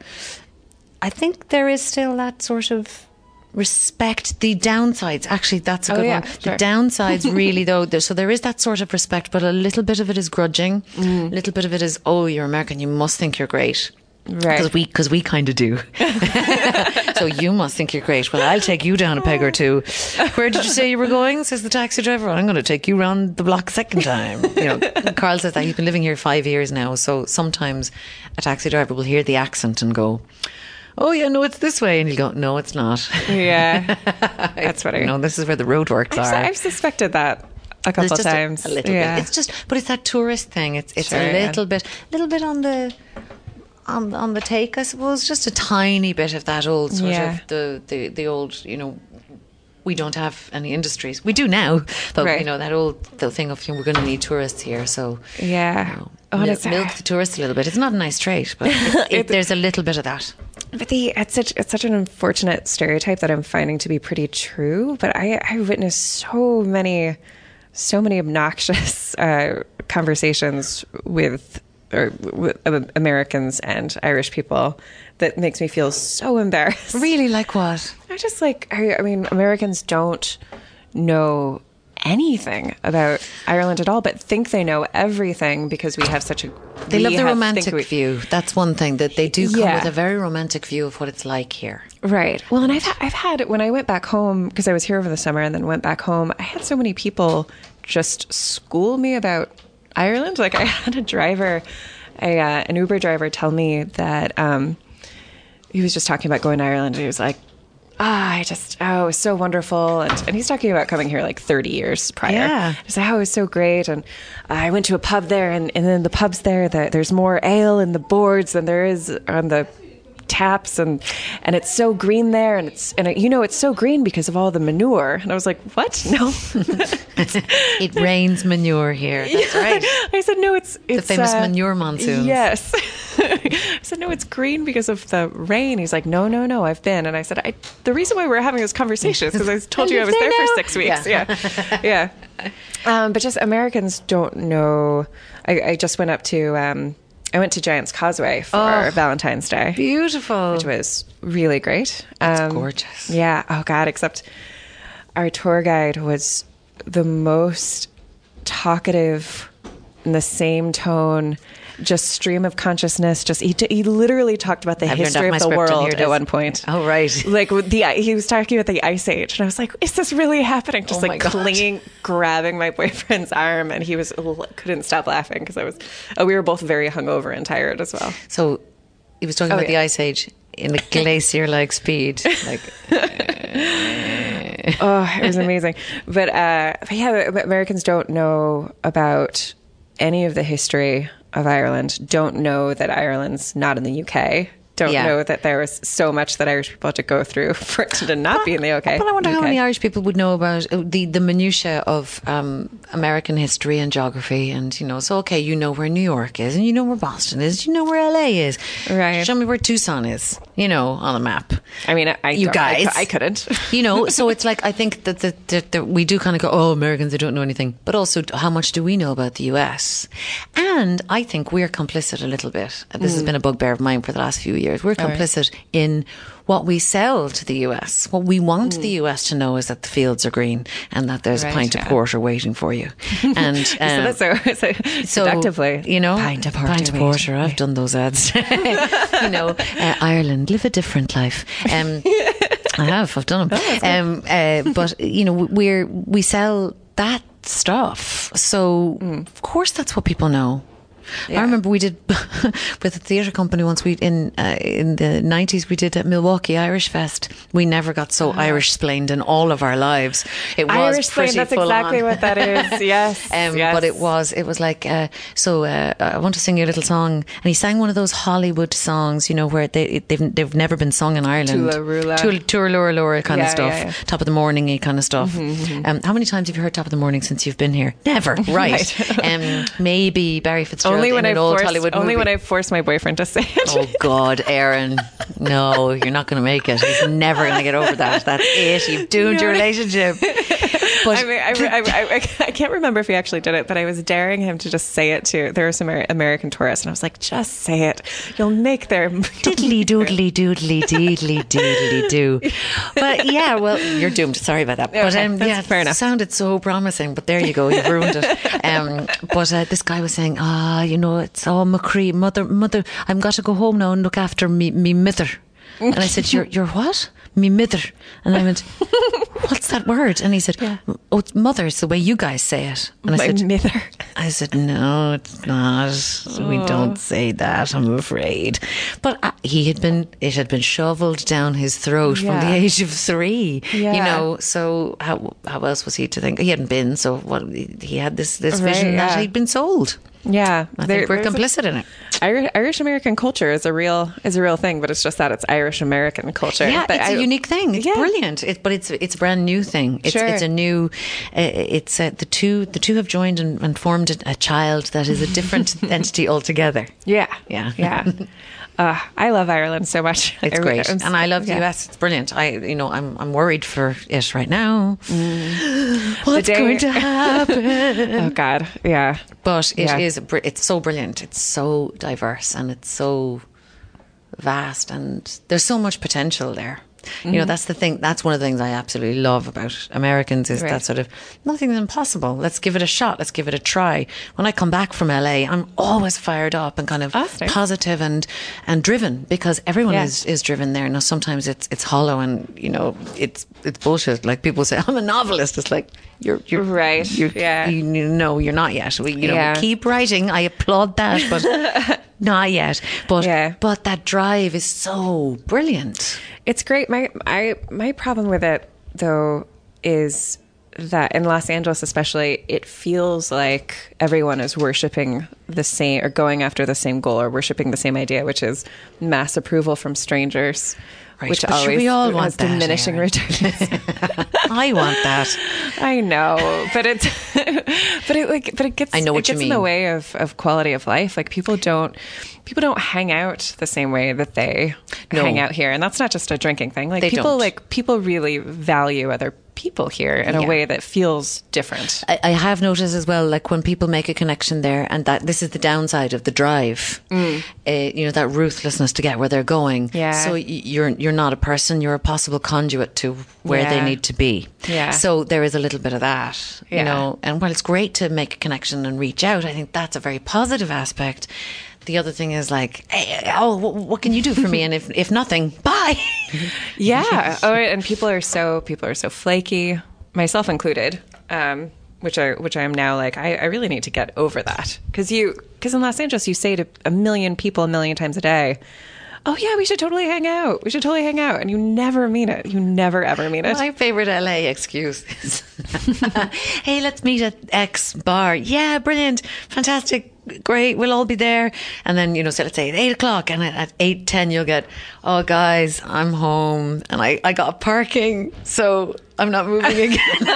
I think there is still that sort of respect. The downsides, actually, that's a Oh, good yeah, one. sure. The downsides, really, though. There, so there is that sort of respect, but a little bit of it is grudging. Mm. A little bit of it is, oh, you're American, you must think you're great. Right. Because we, cause we kind of do. so you must think you're great. Well, I'll take you down a peg or two. Where did you say you were going? Says the taxi driver. I'm going to take you round the block a second time. You know, Carl says that he's been living here five years now. So sometimes a taxi driver will hear the accent and go, "Oh yeah, no, it's this way," and he'll go, "No, it's not." Yeah, that's what I You know, this is where the roadworks I've, are. I've suspected that a couple It's just a- times. A, little yeah. bit. It's just, but it's that tourist thing. It's it's Sure, a yeah. little bit, little bit on the. On, on the take, I suppose, just a tiny bit of that old sort Yeah. of the, the the old, you know, we don't have any industries. We do now, but Right. you know that old the thing of you know, we're going to need tourists here, so Yeah. you know, Oh, and mil- milk the tourists a little bit. It's not a nice trait, but it, it, there's a little bit of that. But the it's such it's such an unfortunate stereotype that I'm finding to be pretty true. But I I witnessed so many so many obnoxious uh, conversations with or with uh, Americans and Irish people that makes me feel so embarrassed. Really, like what? I just like I, I mean Americans don't know anything about Ireland at all, but think they know everything because we have such a They love the have- romantic we- view. That's one thing that they do come Yeah. with a very romantic view of what it's like here. Right. Well, and I've I've had when I went back home because I was here over the summer and then went back home. I had so many people just school me about Ireland. Like I had a driver, a uh, an Uber driver, tell me that um, he was just talking about going to Ireland. And he was like. Ah, I just oh, it was so wonderful, and and he's talking about coming here like thirty years prior. Yeah. He's like, oh, it was so great, and I went to a pub there, and and then the pubs there, that there's more ale in the boards than there is on the taps and and it's so green there and it's and it, you know it's so green because of all the manure. And I was like what? No. It rains manure here. That's right. I said no it's it's the famous uh, manure monsoon yes. I said no it's green because of the rain. He's like no no no I've been. And I said I the reason why we're having this conversation is because I told you I was there there for six weeks. Yeah. Yeah, Um, but just Americans don't know. I, I just went up to um, I went to Giant's Causeway for Oh. Valentine's Day Beautiful. which was really great. That's Um, gorgeous. Yeah. Oh God. Except our tour guide was the most talkative, in the same tone, just stream of consciousness. Just he, he literally talked about the I've history of the world at one point. Oh, right. Like the he was talking about the ice age, and I was like, "Is this really happening?" Just Oh like God. clinging, grabbing my boyfriend's arm, and he was couldn't stop laughing because I was. Oh, we were both very hungover and tired as well. So he was talking Oh, about the ice age in a glacier like speed. Like oh, it was amazing. But, uh, but yeah, but Americans don't know about any of the history of Ireland. Don't know that Ireland's not in the UK. Don't Yeah. know that there was so much that Irish people had to go through for it to not be in the UK. But I wonder how many Irish people would know about uh, the the minutiae of um, American history and geography, and you know, so okay, you know where New York is, and you know where Boston is, you know where LA is. Right. Show me where Tucson is, you know, on a map. I mean, I, I You don't- I guys. I, couldn't. You know, so it's like I think that, that, that, that we do kind of go, oh, Americans, they don't know anything. But also, how much do we know about the US? And I think we're complicit a little bit. This Mm. has been a bugbear of mine for the last few years. We're complicit in what we sell to the US. What we want the US to know is that the fields are green and that there's Mm. Right, a pint yeah. of porter waiting for you. And so um, that's so, so, so, seductively, you know, pint of porter. Pint of waiting. porter. I've done those ads. you know, uh, Ireland, live a different life. Um, I have. I've done them. Um, uh, but you know, we're we sell that stuff, so of course that's what people know. I remember we did with a theatre company once. We in uh, in the nineties we did at Milwaukee Irish Fest. We never got so Irish splained in all of our lives. It was Irish pretty Plain, that's exactly on. what that is. Yes, Um, yes. But it was it was like uh, so. Uh, I want to sing you a little song, and he sang one of those Hollywood songs, you know, where they they've they've never been sung in Ireland. Tula Tula Lura Lura kind Yeah, of stuff. yeah, Mm-hmm, yeah. Top of the morning kind of stuff. Um, how many times have you heard Top of the Morning since you've been here? Never. Right. um, maybe Barry Fitzgerald only when I forced, Hollywood only movie. when I forced my boyfriend to say it. Oh God, Erin! No, you're not going to make it. He's never going to get over that. That's it. You've doomed your relationship. But I, mean, I, I, I, can't remember if he actually did it, but I was daring him to just say it to. There were some American tourists, and I was like, "Just say it. You'll make their diddly doodly doodly deedly doodly doo. But yeah, well, you're doomed. Sorry about that. But um, yeah, fair enough. sounded so promising. But there you go, you've ruined it. Um, but uh, this guy was saying, ah, you know, it's all McCree, mother, mother. I'm got to go home now and look after me, me mither. And I said, "You're, you're what? Me mither?" And I went, "What's that word?" And he said, "Oh, it's mother. It's the way you guys say it." And I my said, mither. I said, no, it's not. We don't say that, I'm afraid. But uh, he had been, it had been shoveled down his throat from the age of three. You know, so how how else was he to think? He hadn't been, so what? He had this, this Right, vision that he'd been sold. Yeah, I there- think we're there's a- complicit in it. Irish, Irish American culture is a real is a real thing, but it's just that it's Irish American culture. Yeah, But it's I- a unique thing. It's Yeah. brilliant. It, but it's it's a brand new thing. It's Sure. it's a new. Uh, it's uh, the two the two have joined and, and formed a, a child that is a different entity altogether. Yeah, Yeah. yeah. Uh, I love Ireland so much. It's I- great, I'm- and I love the yeah. US. It's brilliant. I, you know, I'm I'm worried for it right now. What's day- going to happen? Oh God, yeah. but it Yeah. is. It's so brilliant. It's so diverse, and it's so vast, and there's so much potential there. You know, mm-hmm. that's the thing. That's one of the things I absolutely love about Americans is Right. that sort of nothing's impossible. Let's give it a shot. Let's give it a try. When I come back from LA, I'm always fired up and kind of Oh, nice. positive and and driven because everyone Yeah. is is driven there. Now sometimes it's it's hollow and you know it's it's bullshit. Like people say, I'm a novelist. It's like you're you're Right, You're, yeah. You, no, you're not yet. We, you know, Yeah. keep writing. I applaud that, but not yet. But Yeah. but that drive is so brilliant. It's great. My I my problem with it though is that in Los Angeles especially it feels like everyone is worshiping the same or going after the same goal or worshiping the same idea which is mass approval from strangers Right, which always we all want that, diminishing Erin? returns. I want that. I know, but it's but it like but it gets I know it what you gets in the way of, of quality of life. Like people don't people don't hang out the same way that they No. hang out here, and that's not just a drinking thing. Like They people don't. like people really value other people here in Yeah. a way that feels different. I, I have noticed as well, like when people make a connection there, and that this is the downside of the drive. Uh, you know that ruthlessness to get where they're going. Mm. Yeah. So you're you're not a person. You're a possible conduit to where they need to be. Yeah. So there is a little bit of that. yeah. You know, and while it's great to make a connection and reach out, I think that's a very positive aspect. The other thing is like, hey, oh, wh- what can you do for me? And if if nothing, bye. Yeah. oh, and people are so people are so flaky, myself included. Um, which I which I am now like I, I really need to get over that because you because in Los Angeles you say to a million people a million times a day, "Oh yeah, we should totally hang out. We should totally hang out," and you never mean it. You never ever mean it. My favorite LA excuse is, "Hey, let's meet at X bar." Yeah, brilliant, fantastic, great. We'll all be there. And then you know, so let's say at eight o'clock, and at eight ten, you'll get, "Oh, guys, I'm home, and I I got parking, so I'm not moving again."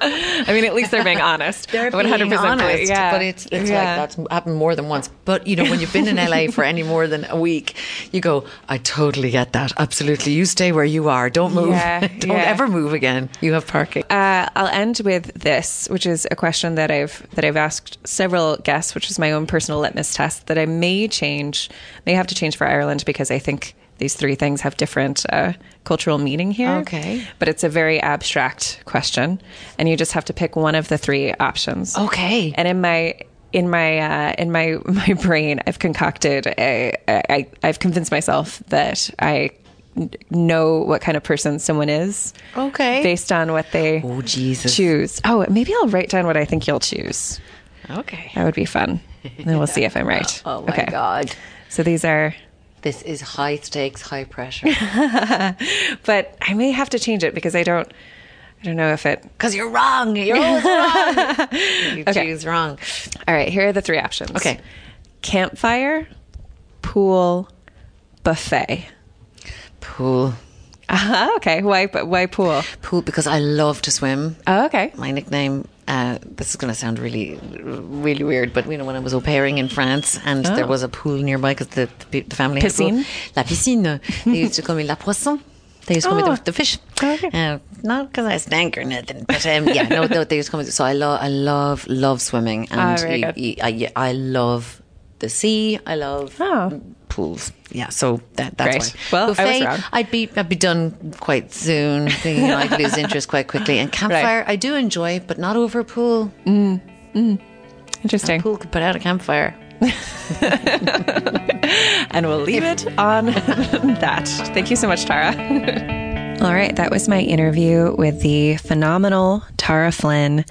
I mean, at least they're being honest. They're 100% being honest, yeah. but it's it's Yeah. like that's happened more than once. But you know, when you've been in LA for any more than a week, you go, I totally get that. Absolutely, you stay where you are. Don't move. Yeah, Don't yeah. ever move again. You have parking. Uh, I'll end with this, which is a question that I've that I've asked several guests, which is my own personal litmus test that I may change, may have to change for Ireland because I think these three things have different uh, cultural meaning here. Okay. but it's a very abstract question, and you just have to pick one of the three options. Okay. and in my in my uh, in my my brain, I've concocted a, I, I've convinced myself that I know what kind of person someone is. Okay. based on what they Oh, Jesus. choose. Oh, maybe I'll write down what I think you'll choose. Okay. That would be fun. And then we'll see if I'm right. Oh my God. So these are, This is high stakes, high pressure. but I may have to change it because I don't. I don't know if it. Because you're wrong. You're always wrong. You Okay. choose wrong. All right, here are the three options. Okay. Campfire, pool, buffet. Pool. Uh-huh, okay. Why? Why pool? Pool because I love to swim. Oh, okay. My nickname, uh, this is going to sound really, really weird, but you know, when I was au pairing in France and there was a pool nearby because the, the, the family had a pool. Piscine? La piscine. They used to call me La Poisson. They used to call me Oh. the, the fish. Okay. Uh, not because I stank or nothing, but um, yeah, no, they, they used to call me. So I love, I love, love swimming, and very you- you- I, I love the sea. I love Oh. Pools. Yeah, so that, that's Great. why. Well, I was Buffet, wrong. I'd be I'd be done quite soon. You know, I'd lose interest quite quickly. And campfire, I do enjoy, but not over a pool. Mm, mm. Interesting. Pool could put out a campfire. And we'll leave it on that. Thank you so much, Tara. All right, that was my interview with the phenomenal Tara Flynn.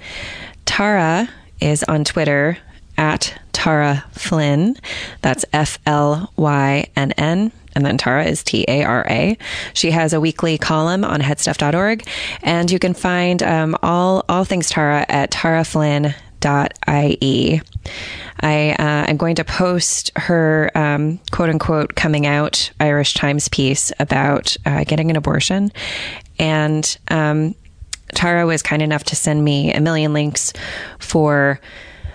Tara is on Twitter at Tara Flynn. That's F L Y N N. And then Tara is T A R A. She has a weekly column on headstuff.org. And you can find um, all, all things Tara at taraflynn.ie. I uh, I'm going to post her um, quote unquote coming out Irish Times piece about uh, getting an abortion, and um, Tara was kind enough to send me a million links for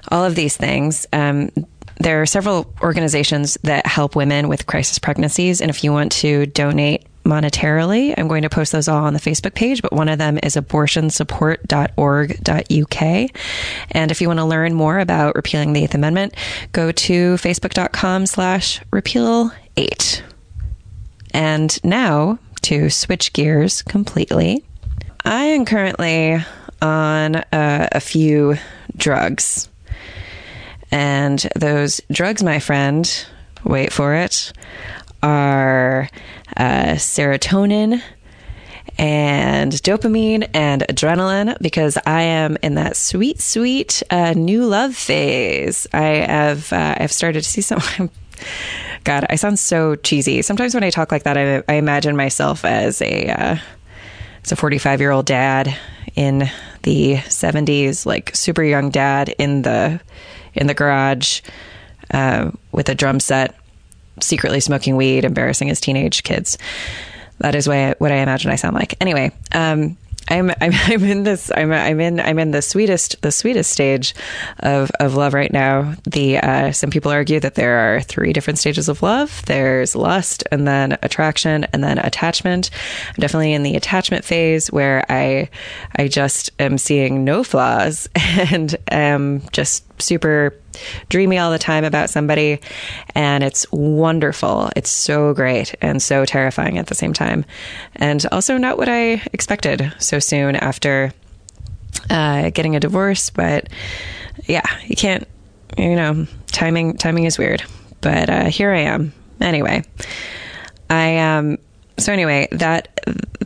all of these things. Um, there are several organizations that help women with crisis pregnancies, and if you want to donate monetarily, I'm going to post those all on the Facebook page. But one of them is abortionsupport.org.uk. And if you want to learn more about repealing the Eighth Amendment, go to facebook.com slash repeal eight. And now to switch gears completely. I am currently on uh, a few drugs. And those drugs, my friend, wait for it, are uh, serotonin and dopamine and adrenaline because I am in that sweet, sweet uh, new love phase. I have uh, I've started to see some. God, I sound so cheesy. Sometimes when I talk like that, I, I imagine myself as a uh, as a 45 year old dad in the 70s, like super young dad in the in the garage uh, with a drum set, secretly smoking weed, embarrassing his teenage kids. That is what I, what I imagine I sound like. Anyway, um, I'm, I'm I'm in this I'm I'm in I'm in the sweetest the sweetest stage of of love right now. The uh, some people argue that there are three different stages of love. There's lust, and then attraction, and then attachment. I'm definitely in the attachment phase where I I just am seeing no flaws and am just super dreamy all the time about somebody and it's wonderful. It's so great and so terrifying at the same time. And also not what i expected so soon after uh, getting a divorce but yeah you can't you know timing timing is weird. But uh, here i am. Anyway i um so anyway that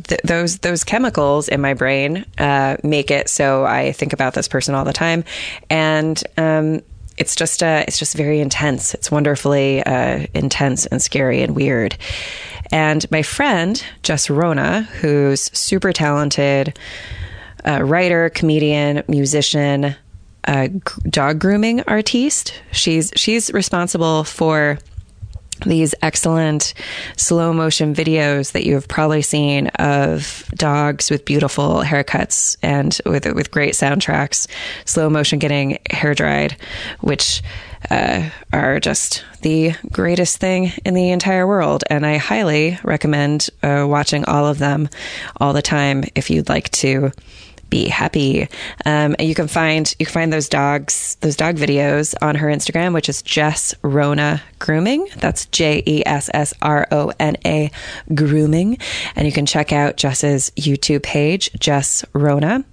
th- those those chemicals in my brain uh, make it so i think about this person all the time. And um it's just uh, it's just very intense. It's wonderfully uh, intense and scary and weird. And my friend Jess Rona, who's super talented uh, writer, comedian, musician, uh, dog grooming artiste. She's she's responsible for these excellent slow motion videos that you have probably seen of dogs with beautiful haircuts and with with great soundtracks, slow motion getting hair dried, which uh, are just the greatest thing in the entire world. And I highly recommend uh, watching all of them all the time if you'd like to be happy. Um, you can find you can find those dogs those dog videos on her Instagram, which is Jess Rona Grooming. That's J E S S R O N A Grooming, and you can check out Jess's YouTube page, Jess Rona.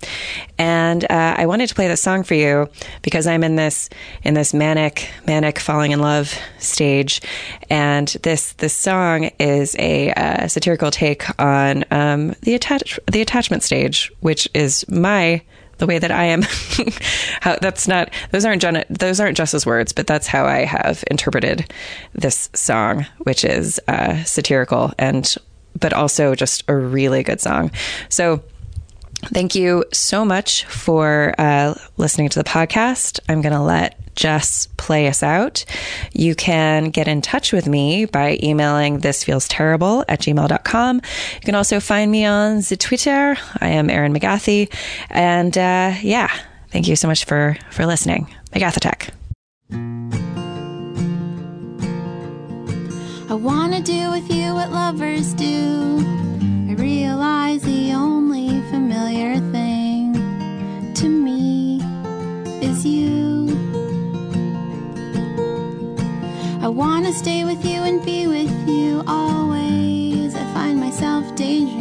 And uh, I wanted to play this song for you because I'm in this in this manic manic falling in love stage, and this this song is a uh, satirical take on um, the attach the attachment stage, which is my the way that I am. how, that's not those aren't Jenna, those aren't Jess's words, but that's how I have interpreted this song, which is uh, satirical and but also just a really good song. So. Thank you so much for uh, listening to the podcast. I'm going to let Jess play us out. You can get in touch with me by emailing thisfeelsterrible at gmail.com. You can also find me on the Twitter. I am Erin McGathy. And uh, yeah, thank you so much for, for listening. McGathAttack. I wanna do with you what lovers do. I realize the only familiar thing to me is you. I wanna stay with you and be with you always. I find myself daydreaming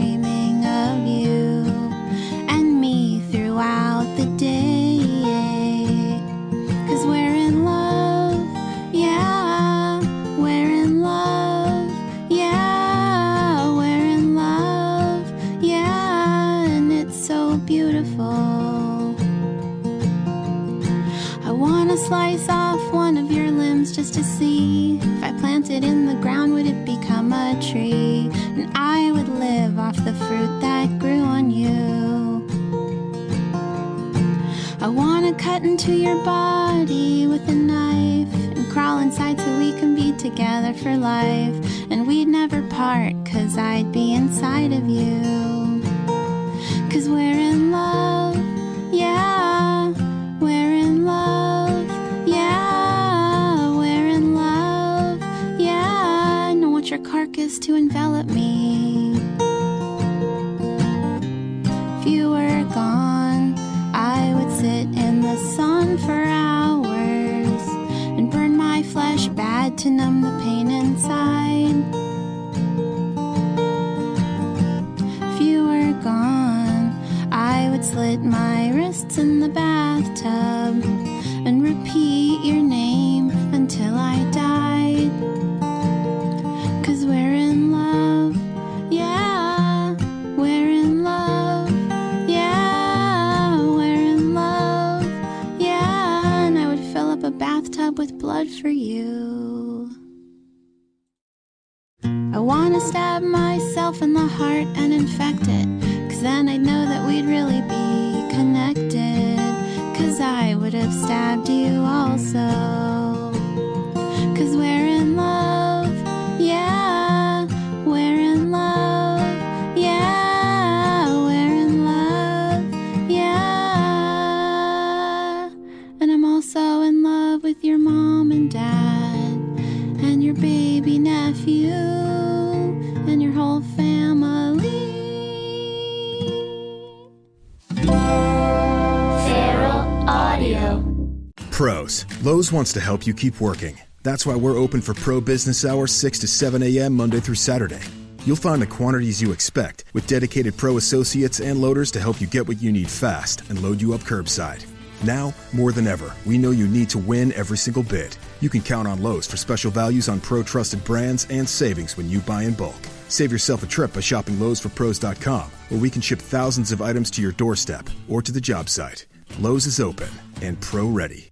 Lowe's wants to help you keep working. That's why we're open for pro business hours 6 to 7 a.m. Monday through Saturday. You'll find the quantities you expect with dedicated pro associates and loaders to help you get what you need fast and load you up curbside. Now, more than ever, we know you need to win every single bid. You can count on Lowe's for special values on pro trusted brands and savings when you buy in bulk. Save yourself a trip by shopping Lowe'sForPros.com, where we can ship thousands of items to your doorstep or to the job site. Lowe's is open and pro ready.